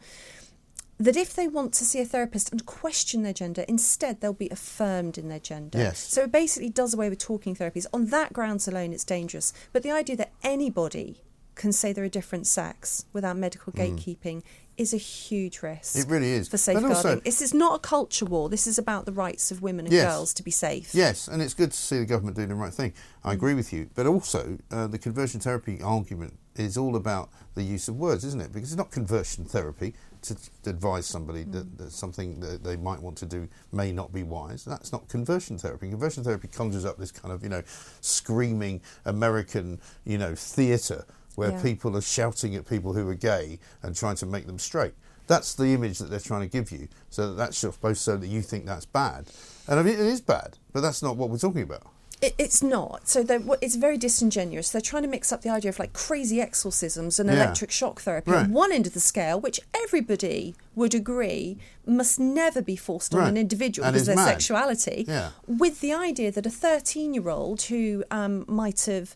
that if they want to see a therapist and question their gender, instead they'll be affirmed in their gender. Yes. So it basically does away with talking therapies. On that grounds alone, it's dangerous. But the idea that anybody can say they're a different sex without medical Mm. gatekeeping is a huge risk. It really is. For safeguarding. also- this is not a culture war. This is about the rights of women and Yes. girls to be safe. Yes, and it's good to see the government doing the right thing. I Mm. agree with you. But also, uh, the conversion therapy argument is all about the use of words, isn't it? Because it's not conversion therapy to, to advise somebody Mm. that, that something that they might want to do may not be wise. That's not conversion therapy. Conversion therapy conjures up this kind of, you know, screaming American, you know, theatre where Yeah. people are shouting at people who are gay and trying to make them straight. That's the image that they're trying to give you. So that that's supposed so that you think that's bad. And I mean, it is bad, but that's not what we're talking about. It, it's not. So they're, it's very disingenuous. They're trying to mix up the idea of like crazy exorcisms and Yeah. electric shock therapy Right. on one end of the scale, which everybody would agree must never be forced on Right. an individual And because of their mad. sexuality. Yeah. With the idea that a 13 year old who um, might have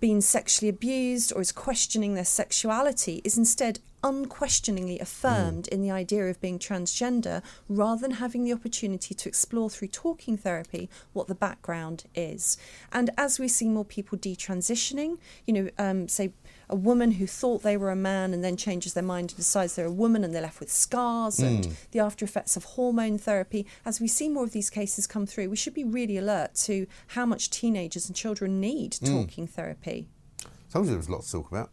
been sexually abused or is questioning their sexuality is instead unquestioningly affirmed in the idea of being transgender rather than having the opportunity to explore through talking therapy what the background is. And as we see more people detransitioning, you know, um, say a woman who thought they were a man and then changes their mind and decides they're a woman and they're left with scars and Mm. the after effects of hormone therapy. As we see more of these cases come through, we should be really alert to how much teenagers and children need Mm. talking therapy. Told you there was a lot to talk about.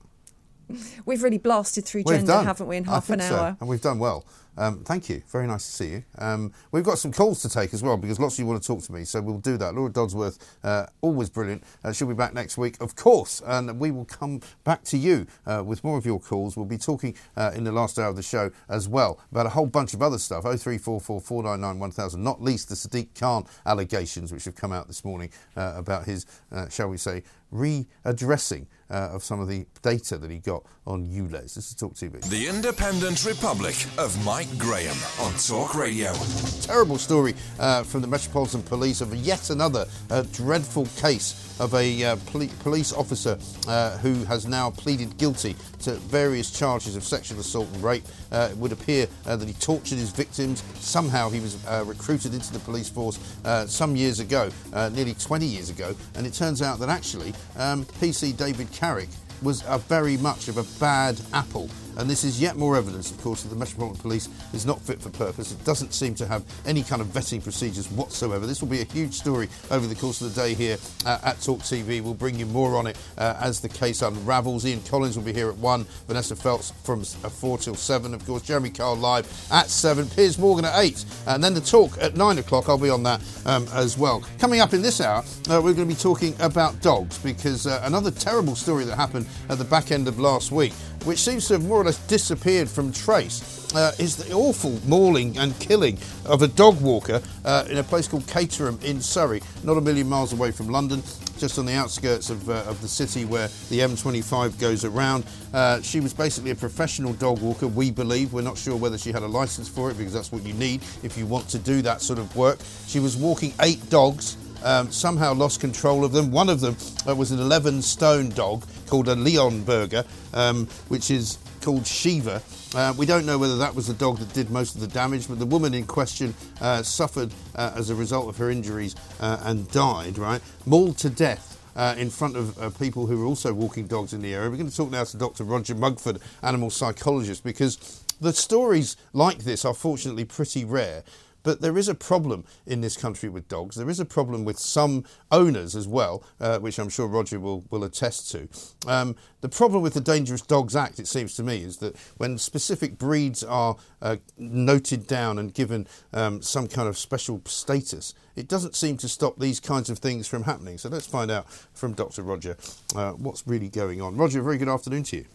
We've really blasted through We've gender, done. haven't we, in half an think so, hour? and we've done well. Um, thank you. Very nice to see you. Um, we've got some calls to take as well because lots of you want to talk to me, so we'll do that. Laura Dodsworth, uh, always brilliant. Uh, she'll be back next week, of course, and we will come back to you uh, with more of your calls. We'll be talking uh, in the last hour of the show as well about a whole bunch of other stuff. 0344 499 1000, not least the Sadiq Khan allegations which have come out this morning uh, about his, uh, shall we say, readdressing uh, of some of the data that he got on ULEZ. This is Talk TV. The Independent Republic of Mike Graham on Talk Radio. Terrible story uh, from the Metropolitan Police of yet another uh, dreadful case of a uh, poli- police officer uh, who has now pleaded guilty to various charges of sexual assault and rape. Uh, it would appear uh, that he tortured his victims. Somehow he was recruited into the police force some years ago, nearly 20 years ago, and it turns out that actually um, PC David Carrick was a very much of a bad apple. And this is yet more evidence, of course, that the Metropolitan Police is not fit for purpose. It doesn't seem to have any kind of vetting procedures whatsoever. This will be a huge story over the course of the day here uh, at Talk TV. We'll bring you more on it uh, as the case unravels. Ian Collins will be here at 1, Vanessa Feltz from uh, 4 till 7, of course, Jeremy Kyle live at 7, Piers Morgan at 8, and then the talk at 9 o'clock. I'll be on that um, as well. Coming up in this hour, uh, we're going to be talking about dogs because uh, another terrible story that happened at the back end of last week which seems to have more or less disappeared from trace, uh, is the awful mauling and killing of a dog walker uh, in a place called Caterham in Surrey, not a million miles away from London, just on the outskirts of, uh, of the city where the M25 goes around. Uh, she was basically a professional dog walker, we believe. We're not sure whether she had a license for it because that's what you need if you want to do that sort of work. She was walking eight dogs. Um, somehow lost control of them. One of them uh, was an 11 stone dog called a Leonberger, um, which is called Shiva. Uh, we don't know whether that was the dog that did most of the damage, but the woman in question uh, suffered uh, as a result of her injuries uh, and died, right? Mauled to death. Uh, in front of uh, people who are also walking dogs in the area. We're going to talk now to Dr. Roger Mugford, animal psychologist, because the stories like this are fortunately pretty rare. But there is a problem in this country with dogs. There is a problem with some owners as well, uh, which I'm sure Roger will, will attest to. Um, the problem with the Dangerous Dogs Act, it seems to me, is that when specific breeds are uh, noted down and given um, some kind of special status, it doesn't seem to stop these kinds of things from happening. So let's find out from Dr. Roger uh, what's really going on. Roger, very good afternoon to you.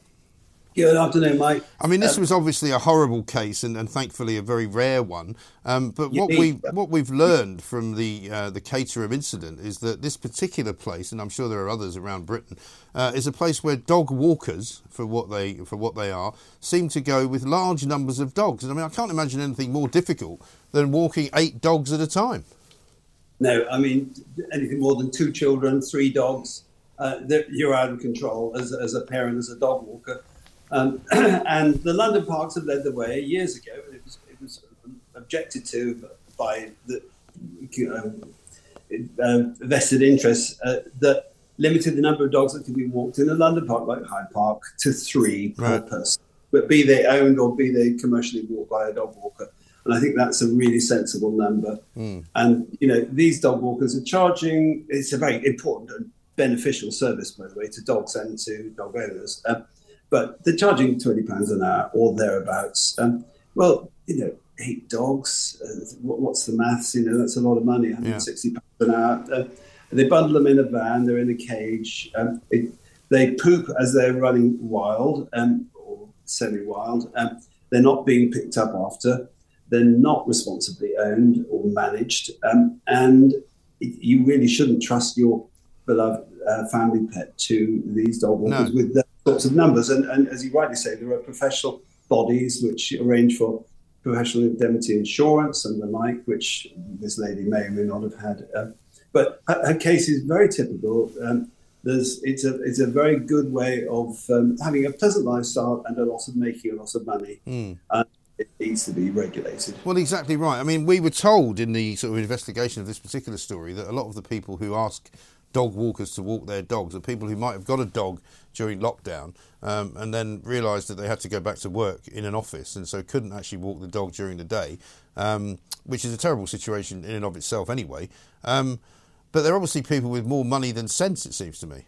Good afternoon, mate. I mean, this Um, was obviously a horrible case, and, and thankfully a very rare one. Um, but what we what we've learned from the uh, the Caterham incident is that this particular place, and I'm sure there are others around Britain, uh, is a place where dog walkers, for what they for what they are, seem to go with large numbers of dogs. And I mean, I can't imagine anything more difficult than walking eight dogs at a time. No, I mean anything more than two children, three dogs, uh, that you're out of control as, as a parent, as a dog walker. Um, and the London parks have led the way years ago. It was, it was objected to by the um, uh, vested interests uh, that limited the number of dogs that could be walked in a London park like Hyde Park to three per Right. person, but be they owned or be they commercially walked by a dog walker. And I think that's a really sensible number. And you know, these dog walkers are charging. It's a very important and beneficial service, by the way, to dogs and to dog owners. Um, but they're charging twenty pounds an hour or thereabouts. Um, well, you know, eight dogs. Uh, what, what's the maths? You know, that's a lot of money. One hundred sixty pounds an hour. Uh, they bundle them in a van. They're in a cage. Um, it, they poop as they're running wild um, or semi-wild. Um, they're not being picked up after. They're not responsibly owned or managed, um, and you really shouldn't trust your beloved uh, family pet to these dog walkers No. with those sorts of numbers. And, and as you rightly say, there are professional bodies which arrange for professional indemnity insurance and the like, which this lady may or may not have had. Um, but her, her case is very typical. Um, there's, it's a it's a very good way of um, having a pleasant lifestyle and a lot of making a lot of money. Mm. And it needs to be regulated. Well, exactly right. I mean, we were told in the sort of investigation of this particular story that a lot of the people who ask dog walkers to walk their dogs or people who might have got a dog during lockdown um, and then realised that they had to go back to work in an office and so couldn't actually walk the dog during the day, um, which is a terrible situation in and of itself anyway. Um, but they're obviously people with more money than sense, it seems to me.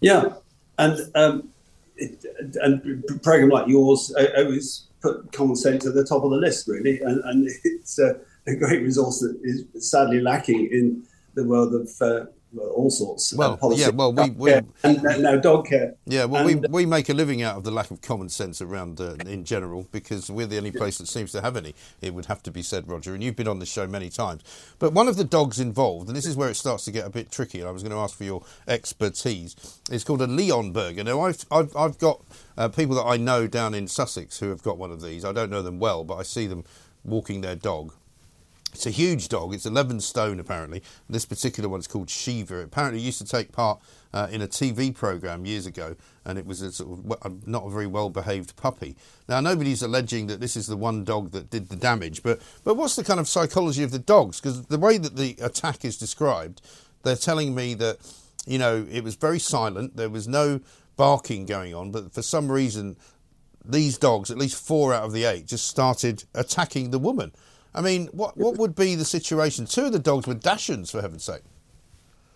Yeah, and um, it, and a program like yours uh, always put common sense at the top of the list, really, and, and it's a, a great resource that is sadly lacking in the world of uh, all sorts. Well, of policy. yeah, well, we- we- Yeah, and now- now dog care. Yeah, well, And- we, we make a living out of the lack of common sense around uh, in general because we're the only place that seems to have any. It would have to be said, Roger, and you've been on the show many times. But one of the dogs involved, and this is where it starts to get a bit tricky, and I was going to ask for your expertise, is called a Leonberger. Now, I've, I've, I've got uh, people that I know down in Sussex who have got one of these. I don't know them well, but I see them walking their dog. It's a huge dog. It's 11 stone, apparently. This particular one's called Shiva. It apparently used to take part uh, in a TV program years ago, and it was a sort of not a very well-behaved puppy. Now, nobody's alleging that this is the one dog that did the damage, but but what's the kind of psychology of the dogs? Because the way that the attack is described, they're telling me that you know it was very silent. There was no barking going on, but for some reason, these dogs, at least four out of the eight, just started attacking the woman. I mean, what what would be the situation? Two of the dogs were Dachshunds, for heaven's sake.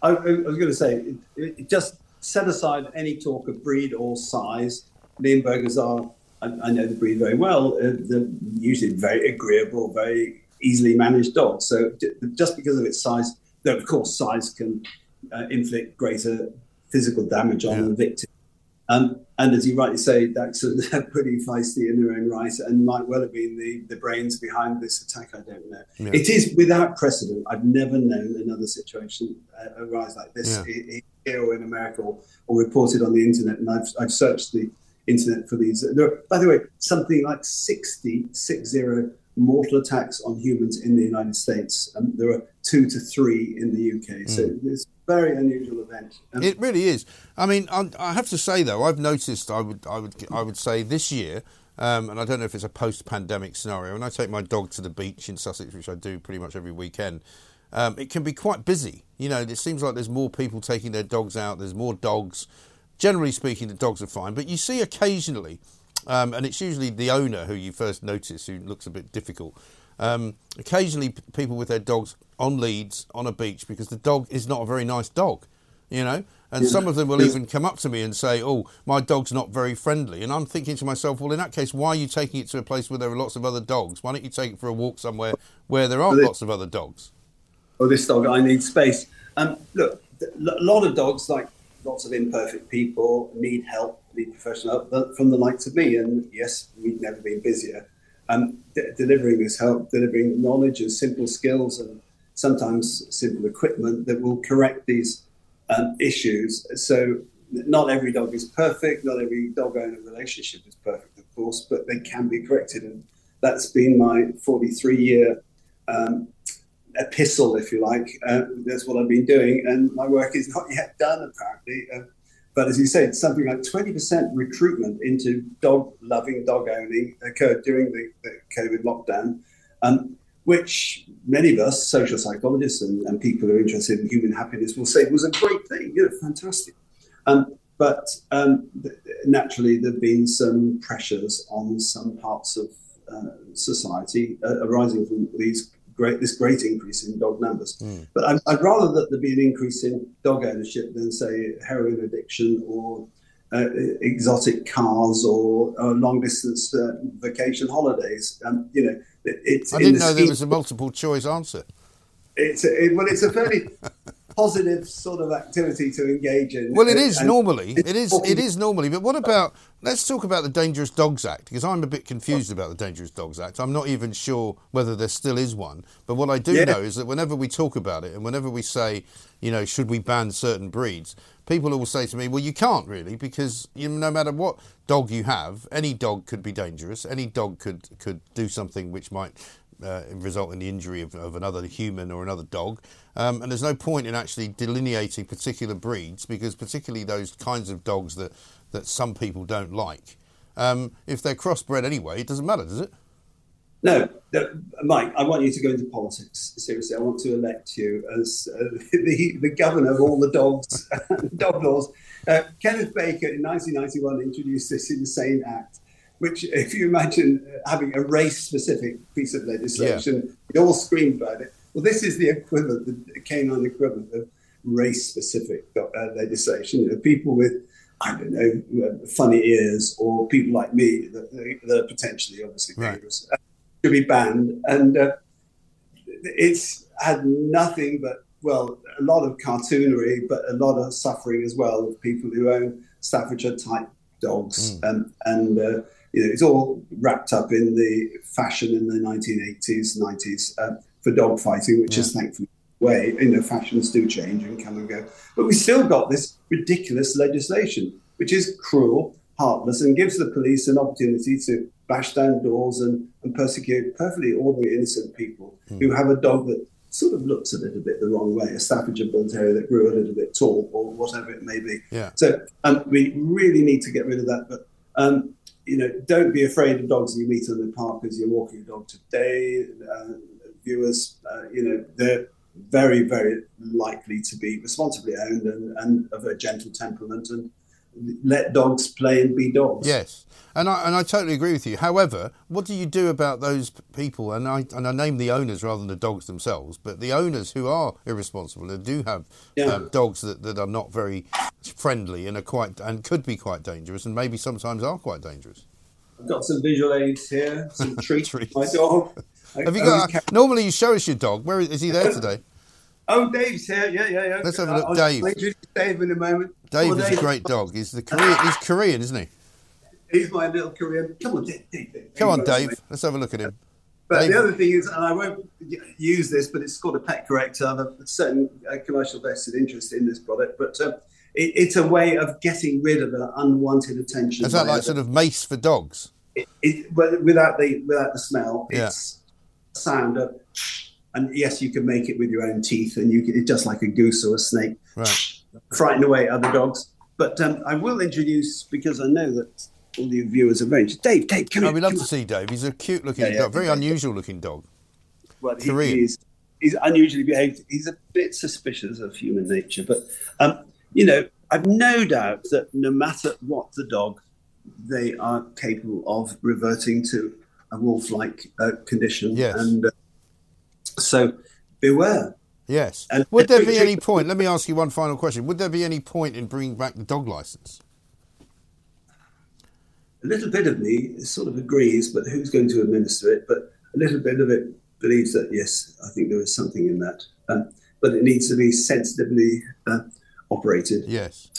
I, I was going to say, it, it just set aside any talk of breed or size. Leonbergers are, I, I know the breed very well, uh, they're usually very agreeable, very easily managed dogs. So just because of its size, though of course size can uh, inflict greater physical damage on the victim. Um, and as you rightly say, Dachshunds are pretty feisty in their own right and might well have been the, the brains behind this attack. I don't know. Yeah. It is without precedent. I've never known another situation uh, arise like this Yeah. here or in America or, or reported on the internet. And I've, I've searched the internet for these. There are, by the way, something like 60, six zero mortal attacks on humans in the United States. Um, there are two to three in the UK. So Mm. it's a very unusual event. Um, It really is. I mean, I, I have to say though, I've noticed. I would, I would, I would say this year, um, and I don't know if it's a post-pandemic scenario. When I take my dog to the beach in Sussex, which I do pretty much every weekend, um, it can be quite busy. You know, it seems like there's more people taking their dogs out. There's more dogs. Generally speaking, the dogs are fine, but you see occasionally, um, and it's usually the owner who you first notice who looks a bit difficult. Um, occasionally, p- people with their dogs on leads on a beach because the dog is not a very nice dog, you know. And Yeah. some of them will Yes. even come up to me and say, "Oh, my dog's not very friendly." And I'm thinking to myself, "Well, in that case, why are you taking it to a place where there are lots of other dogs? Why don't you take it for a walk somewhere where there aren't it- lots of other dogs?" oh, this dog, I need space. Um, look, a lot of dogs, like lots of imperfect people, need help, need professional help from the likes of me. And yes, we've never been busier. Um, d- delivering this help, delivering knowledge and simple skills and sometimes simple equipment that will correct these um, issues. So not every dog is perfect, not every dog owner relationship is perfect, of course, but they can be corrected. And that's been my 43 year um, epistle, if you like. Uh, that's what I've been doing, and my work is not yet done, apparently. Uh, but as you said, something like 20% recruitment into dog loving, dog owning occurred during the, the COVID lockdown, um, which many of us, social psychologists and, and people who are interested in human happiness, will say was a great thing, you know, fantastic. Um, but um, naturally, there have been some pressures on some parts of uh, society uh, arising from these great this great increase in dog numbers. But I'd, I'd rather that there be an increase in dog ownership than say heroin addiction or uh, exotic cars or, or long distance uh, vacation holidays. Um, you know, it, it's I didn't the know there was a multiple choice answer. It's a, it, well, it's a fairly positive sort of activity to engage in. Well, it is And- normally. It is. It is normally. But what about? Let's talk about the Dangerous Dogs Act because I'm a bit confused about the Dangerous Dogs Act. I'm not even sure whether there still is one. But what I do Yeah. know is that whenever we talk about it and whenever we say, you know, should we ban certain breeds, people will say to me, well, you can't really because you no matter what dog you have, any dog could be dangerous. Any dog could could do something which might uh, result in the injury of, of another human or another dog. Um, and there's no point in actually delineating particular breeds because, particularly those kinds of dogs that, that some people don't like, um, if they're crossbred anyway, it doesn't matter, does it? No, Mike, I want you to go into politics. Seriously, I want to elect you as uh, the, the governor of all the dogs, dog laws. Uh, Kenneth Baker in 1991 introduced this insane act, which, if you imagine uh, having a race specific piece of legislation, we all screamed about it. Well, this is the equivalent, the canine equivalent of race specific uh, legislation. You know, people with I don't know, uh, funny ears, or people like me that, that are potentially obviously dangerous uh, should be banned. And uh, it's had nothing but, well, a lot of cartoonery, but a lot of suffering as well of people who own Staffordshire type dogs. Um, and, uh, you know, it's all wrapped up in the fashion in the 1980s, 90s uh, for dog fighting, which is thankfully way. You know, fashions do change and come and go. But we still got this ridiculous legislation, which is cruel, heartless, and gives the police an opportunity to bash down doors and, and persecute perfectly ordinary, innocent people who have a dog that sort of looks a little bit the wrong way, a Staffordshire Bull Terrier that grew a little bit tall or whatever it may be. Yeah. So um, we really need to get rid of that. But um, you know, don't be afraid of dogs you meet in the park as you're walking a dog today. Uh, viewers, uh, you know, they're very, very likely to be responsibly owned and, and of a gentle temperament and let dogs play and be dogs. Yes, and I and I totally agree with you. However, what do you do about those people? And I and I name the owners rather than the dogs themselves, but the owners who are irresponsible and do have Yeah. um, dogs that, that are not very friendly and are quite and could be quite dangerous, and maybe sometimes are quite dangerous. I've got some visual aids here, some treats for my dog. I- Have you got? carry- normally, you show us your dog. Where is, is he there today? Oh, Dave's here. Yeah, yeah, yeah. Let's have a look. I'll Dave. Dave in a moment. Dave on, is a great dog. He's the Korean. He's Korean, isn't he? He's my little Korean. Come on, Dave. Dave, Dave. Come on, Dave. Let's have a look at him. But Dave- the other thing is, and I won't use this, but it's called a pet corrector. I have a certain uh, commercial vested interest in this product, but um, it, it's a way of getting rid of an unwanted attention. Is that like other- sort of mace for dogs? it, it, without the without the smell, Yeah. it's sound of, and yes, you can make it with your own teeth, and you can, it's just like a goose or a snake, Right. frighten away other dogs. But um, I will introduce because I know that all the viewers are very interested. Dave, Dave, come Oh, here. we'd love come to see Dave. He's a cute looking Yeah, yeah. dog, very unusual looking dog. well, he, Korean. he's unusually behaved. He's a bit suspicious of human nature, but um, you know, I've no doubt that no matter what the dog, they are capable of reverting to a wolf-like uh, condition. Yes. And uh, so beware. Yes. And Would there be any point? Let me ask you one final question. Would there be any point in bringing back the dog license? a little bit of me sort of agrees, but who's going to administer it? But a little bit of it believes that yes, I think there is something in that, um, but it needs to be sensitively uh, operated. Yes.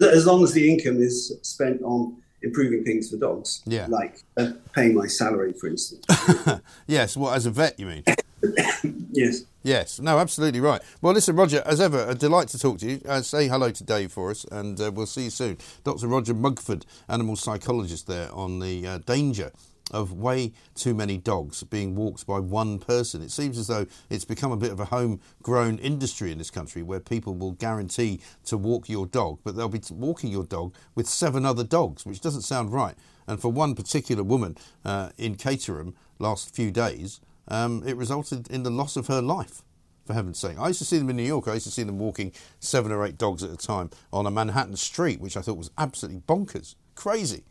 As long as the income is spent on improving things for dogs, Yeah. like uh, paying my salary, for instance. Yes. Well, as a vet, you mean? yes. Yes. No, absolutely right. Well, listen, Roger, as ever, a delight to talk to you. Uh, say hello to Dave for us, and uh, we'll see you soon. Dr. Roger Mugford, animal psychologist there on the uh, danger of way too many dogs being walked by one person. It seems as though it's become a bit of a homegrown industry in this country where people will guarantee to walk your dog, but they'll be walking your dog with seven other dogs, which doesn't sound right. And for one particular woman uh, in Caterham last few days, um, it resulted in the loss of her life. For heaven's sake, I used to see them in New York. I used to see them walking seven or eight dogs at a time on a Manhattan street, which I thought was absolutely bonkers, crazy.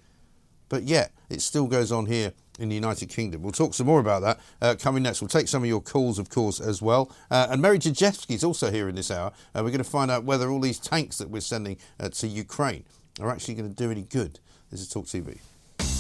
But yet, it still goes on here in the United Kingdom. We'll talk some more about that uh, coming next. We'll take some of your calls, of course, as well. Uh, and Mary Jajewski is also here in this hour. Uh, we're going to find out whether all these tanks that we're sending uh, to Ukraine are actually going to do any good. This is Talk TV.